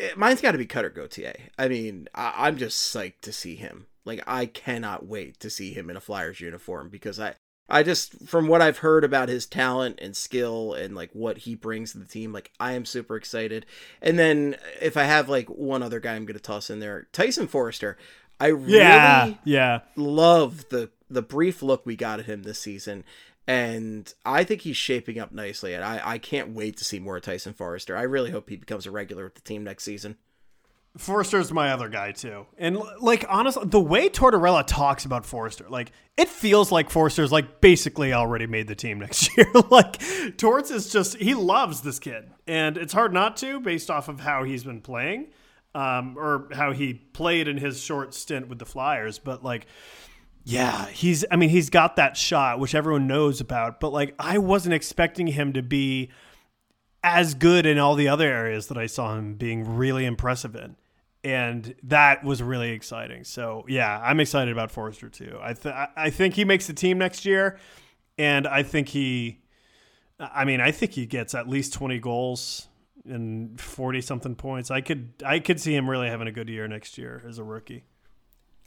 eh, mine's got to be Cutter Gauthier. I mean, I, I'm just psyched to see him. Like, I cannot wait to see him in a Flyers uniform because I, I just from what I've heard about his talent and skill and like what he brings to the team, like I am super excited. And then if I have like one other guy, I'm gonna toss in there, Tyson Foerster. I Yeah, really yeah. love the the brief look we got at him this season, and I think he's shaping up nicely. And I I can't wait to see more Tyson Foerster. I really hope he becomes a regular with the team next season. Foerster's my other guy too. And like honestly, the way Tortorella talks about Foerster, like it feels like Foerster's like basically already made the team next year. like Torts is just he loves this kid, and it's hard not to based off of how he's been playing, um, or how he played in his short stint with the Flyers. But like, yeah, he's I mean he's got that shot which everyone knows about. But like I wasn't expecting him to be as good in all the other areas that I saw him being really impressive in. And that was really exciting. So yeah, I'm excited about Foerster too. I th- I- think he makes the team next year, and I think he, I mean, I think he gets at least 20 goals and 40 something points. I could I could see him really having a good year next year as a rookie.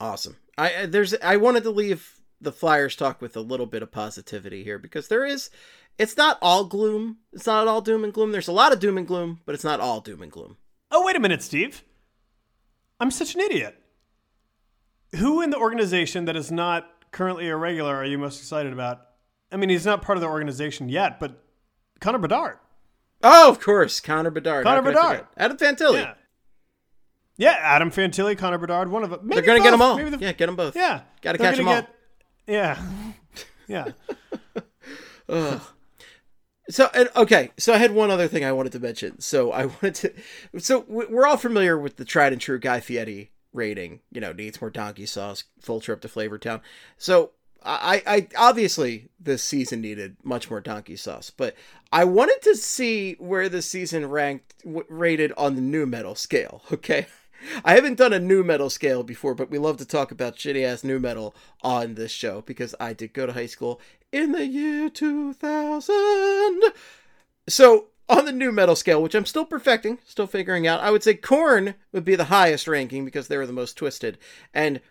Awesome. I there's I wanted to leave the Flyers talk with a little bit of positivity here because there is it's not all gloom. It's not all doom and gloom. There's a lot of doom and gloom, but it's not all doom and gloom. Oh, wait a minute, Steve. I'm such an idiot. Who in the organization that is not currently a regular are you most excited about? I mean, he's not part of the organization yet, but Connor Bedard. Oh, of course, Connor Bedard. Connor How could I Bedard. Adam Fantilli. Yeah. Yeah, Adam Fantilli, Connor Bedard, one of them. Maybe They're gonna get them all. Maybe the- yeah, get them both. yeah. Gotta They're catch gonna 'em all. Yeah. Yeah. So and okay, so I had one other thing I wanted to mention. So I wanted to, so we- we're all familiar with the tried and true Guy Fieri rating. You know, needs more donkey sauce, full trip to Flavortown. So I, I obviously this season needed much more donkey sauce, but I wanted to see where the season ranked w- rated on the new metal scale. Okay. I haven't done a new metal scale before, but we love to talk about shitty ass new metal on this show because I did go to high school in the year 2000. So, on the new metal scale, which I'm still perfecting, still figuring out, I would say Korn would be the highest ranking because they were the most twisted. And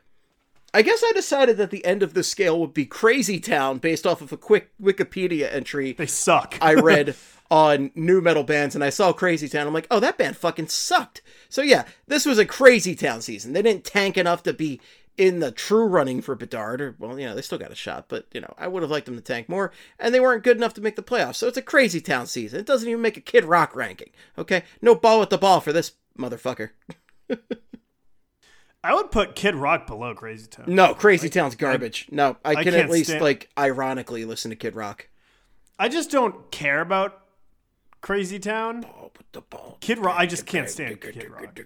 I guess I decided that the end of the scale would be Crazy Town based off of a quick Wikipedia entry They suck. I read on new metal bands and I saw Crazy Town. I'm like, oh, that band fucking sucked. So yeah, this was a Crazy Town season. They didn't tank enough to be in the true running for Bedard, or well, you know, they still got a shot, but you know, I would have liked them to tank more, and they weren't good enough to make the playoffs. So it's a Crazy Town season. It doesn't even make a Kid Rock ranking. Okay, no ball with the ball for this motherfucker. I would put Kid Rock below Crazy Town. No, Crazy Town's garbage. no, I, I can at least stand- like ironically listen to Kid Rock. I just don't care about Crazy Town. Kid Rock, I just can't stand Kid Rock.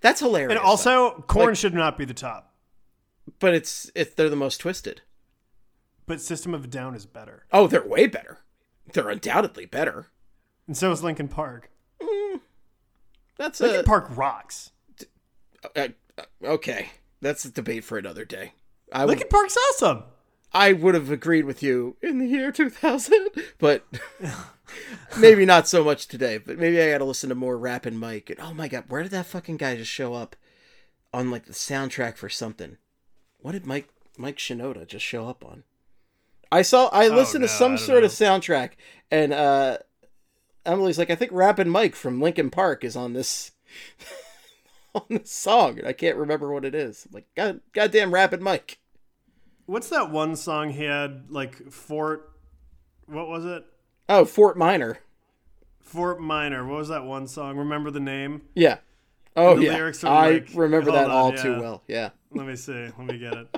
That's hilarious. And also, Korn should not be the top, but it's it's they're the most twisted. but System of a Down is better, Oh, they're way better. They're undoubtedly better. and so is Linkin Park. That's Linkin a, Park rocks. uh, uh, okay. That's a debate for another day. I would, Linkin Park's awesome. I would have agreed with you in the year 2000, but maybe not so much today. But maybe I got to listen to more Rap and Mike. And oh my god, where did that fucking guy just show up on like the soundtrack for something? What did Mike Mike Shinoda just show up on? I saw I listened no, to some sort of soundtrack, and uh Emily's like, I think Rap and Mike from Linkin Park is on this on this song, and I can't remember what it is. I'm like, God, goddamn Rap and Mike. What's that one song he had? Like Fort. What was it? Oh, Fort Minor. Fort Minor. What was that one song? Remember the name? Yeah. Oh The yeah. lyrics are I like- remember that on, all yeah. too well. Yeah. Let me see. Let me get it.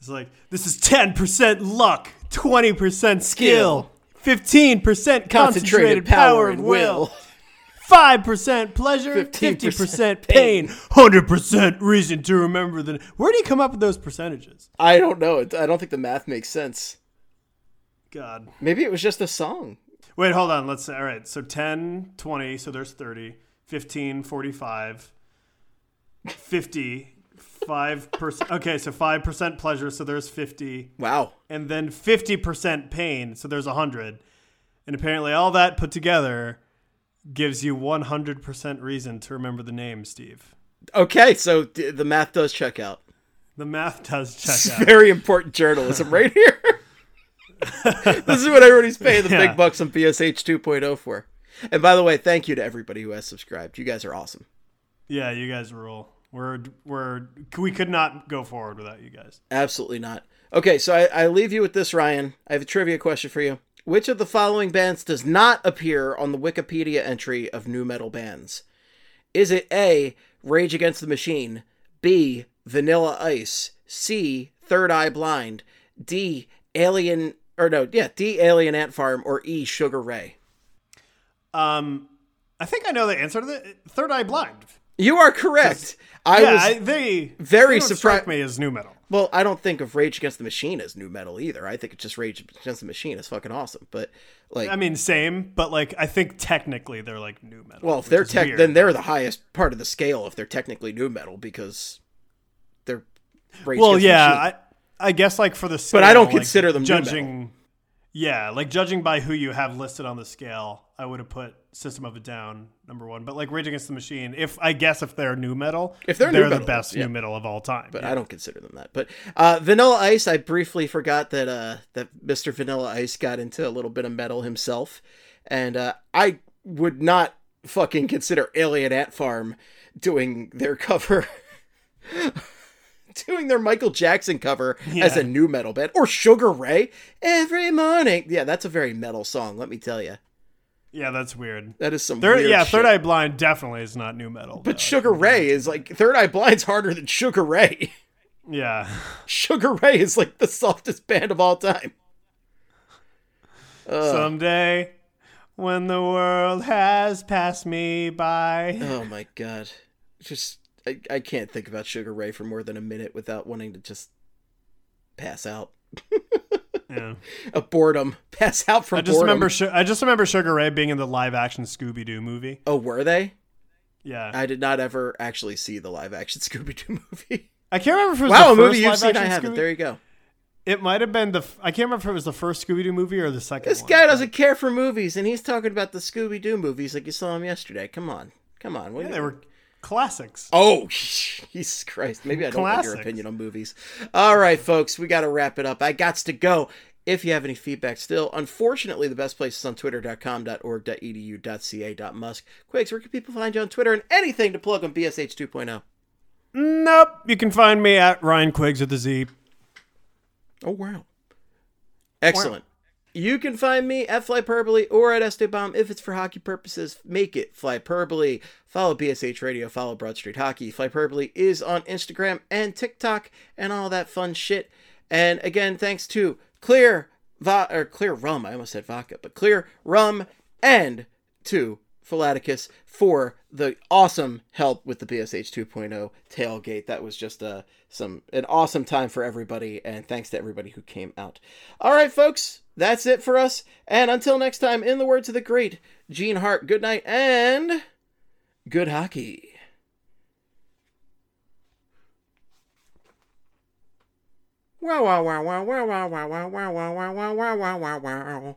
It's like this is ten percent luck, twenty percent skill. 15% concentrated, Concentrated power, of will. 5% pleasure, 15% 50% pain, 100% reason to remember the. Where do you come up with those percentages? I don't know. I don't think the math makes sense. God. Maybe it was just a song. Wait, hold on. Let's say, all right. So 10, 20, so there's 30, 15, 45, 50, 5%. Okay, so 5% pleasure, so there's 50. Wow. And then 50% pain, so there's 100. And apparently all that put together gives you 100% reason to remember the name, Steve. Okay, so the math does check out. The math does It's check out. very important journalism right here. this is what everybody's paying the Yeah. big bucks on BSH 2.0 for. And by the way, thank you to everybody who has subscribed. You guys are awesome. Yeah, you guys rule. We're we're we could not go forward without you guys. Absolutely not. Okay, so I, I leave you with this, Ryan. I have a trivia question for you. Which of the following bands does not appear on the Wikipedia entry of new metal bands? Is it A, Rage Against the Machine, B, Vanilla Ice, C, Third Eye Blind, D, Alien, or no, yeah, D, Alien Ant Farm, or E, Sugar Ray? Um, I think I know the answer to the Third Eye Blind. You are correct. I yeah, was I, they very they surprised- me as new metal. Well, I don't think of Rage Against the Machine as new metal either. I think it's just Rage Against the Machine is fucking awesome. But like, I mean, same, but like I think technically they're like new metal. well, if they're tech, weird. then they're the highest part of the scale. If they're technically new metal, because they're Rage well, Against the yeah. I, I guess like for the But I don't like, consider them new metal. judging. Yeah, like judging by who you have listed on the scale, I would have put System of a Down number one. But like Rage Against the Machine, if I guess if they're new metal, If they're new they're the metal, best yeah. new metal of all time. but Yeah. I don't consider them that. But uh, Vanilla Ice, I briefly forgot that uh, that Mr. Vanilla Ice got into a little bit of metal himself, and uh, I would not fucking consider Alien Ant Farm doing their cover. Doing their Michael Jackson cover as a new metal band or Sugar Ray every morning. Yeah, that's a very metal song. Let me tell you, yeah, that's weird. that is some Third, weird yeah, shit. Third Eye Blind definitely is not new metal. But though. Sugar Ray is like Third Eye Blind's harder than Sugar Ray. yeah, Sugar Ray is like the softest band of all time. Uh. someday when the world has passed me by. Oh my god. Just I, I can't think about Sugar Ray for more than a minute without wanting to just pass out. Yeah. A boredom. Pass out from I just boredom. remember. I just remember Sugar Ray being in the live action Scooby Doo movie. Oh, were they? Yeah, I did not ever actually see the live action Scooby Doo movie. I can't remember if it was Wow, a the movie first you've seen I haven't. Scooby- There you go. It might have been the. f- I can't remember if it was the first Scooby Doo movie or the second. This one. guy doesn't care for movies and he's talking about the Scooby Doo movies like you saw him yesterday. Come on. Come on. Yeah, they were classics. Oh, Jesus Christ. Maybe I don't like your opinion on movies. All right, folks, we got to wrap it up. I got to go. If you have any feedback still, unfortunately, the best place is on twitter.com.org.edu.ca.musk. Quigz, where can people find you on Twitter and anything to plug on BSH 2.0? Nope. You can find me at Ryan Quiggs with the Z. Oh, wow. Excellent. You can find me at Flyperbole or at Esteban if it's for hockey purposes. Make it Flyperbole. Follow BSH Radio. Follow Broad Street Hockey. Flyperbole is on Instagram and TikTok and all that fun shit. And again, thanks to Clear Va- or Clear Rum. I almost said vodka, but Clear Rum and to Philaticus for the awesome help with the BSH 2.0 tailgate. That was just a some an awesome time for everybody, and thanks to everybody who came out. All right, folks, that's it for us. And until next time, in the words of the great Gene Hart, good night and good hockey. Wow wow wow wow wow wow wow wow wow wow wow wow wow wow wow wow.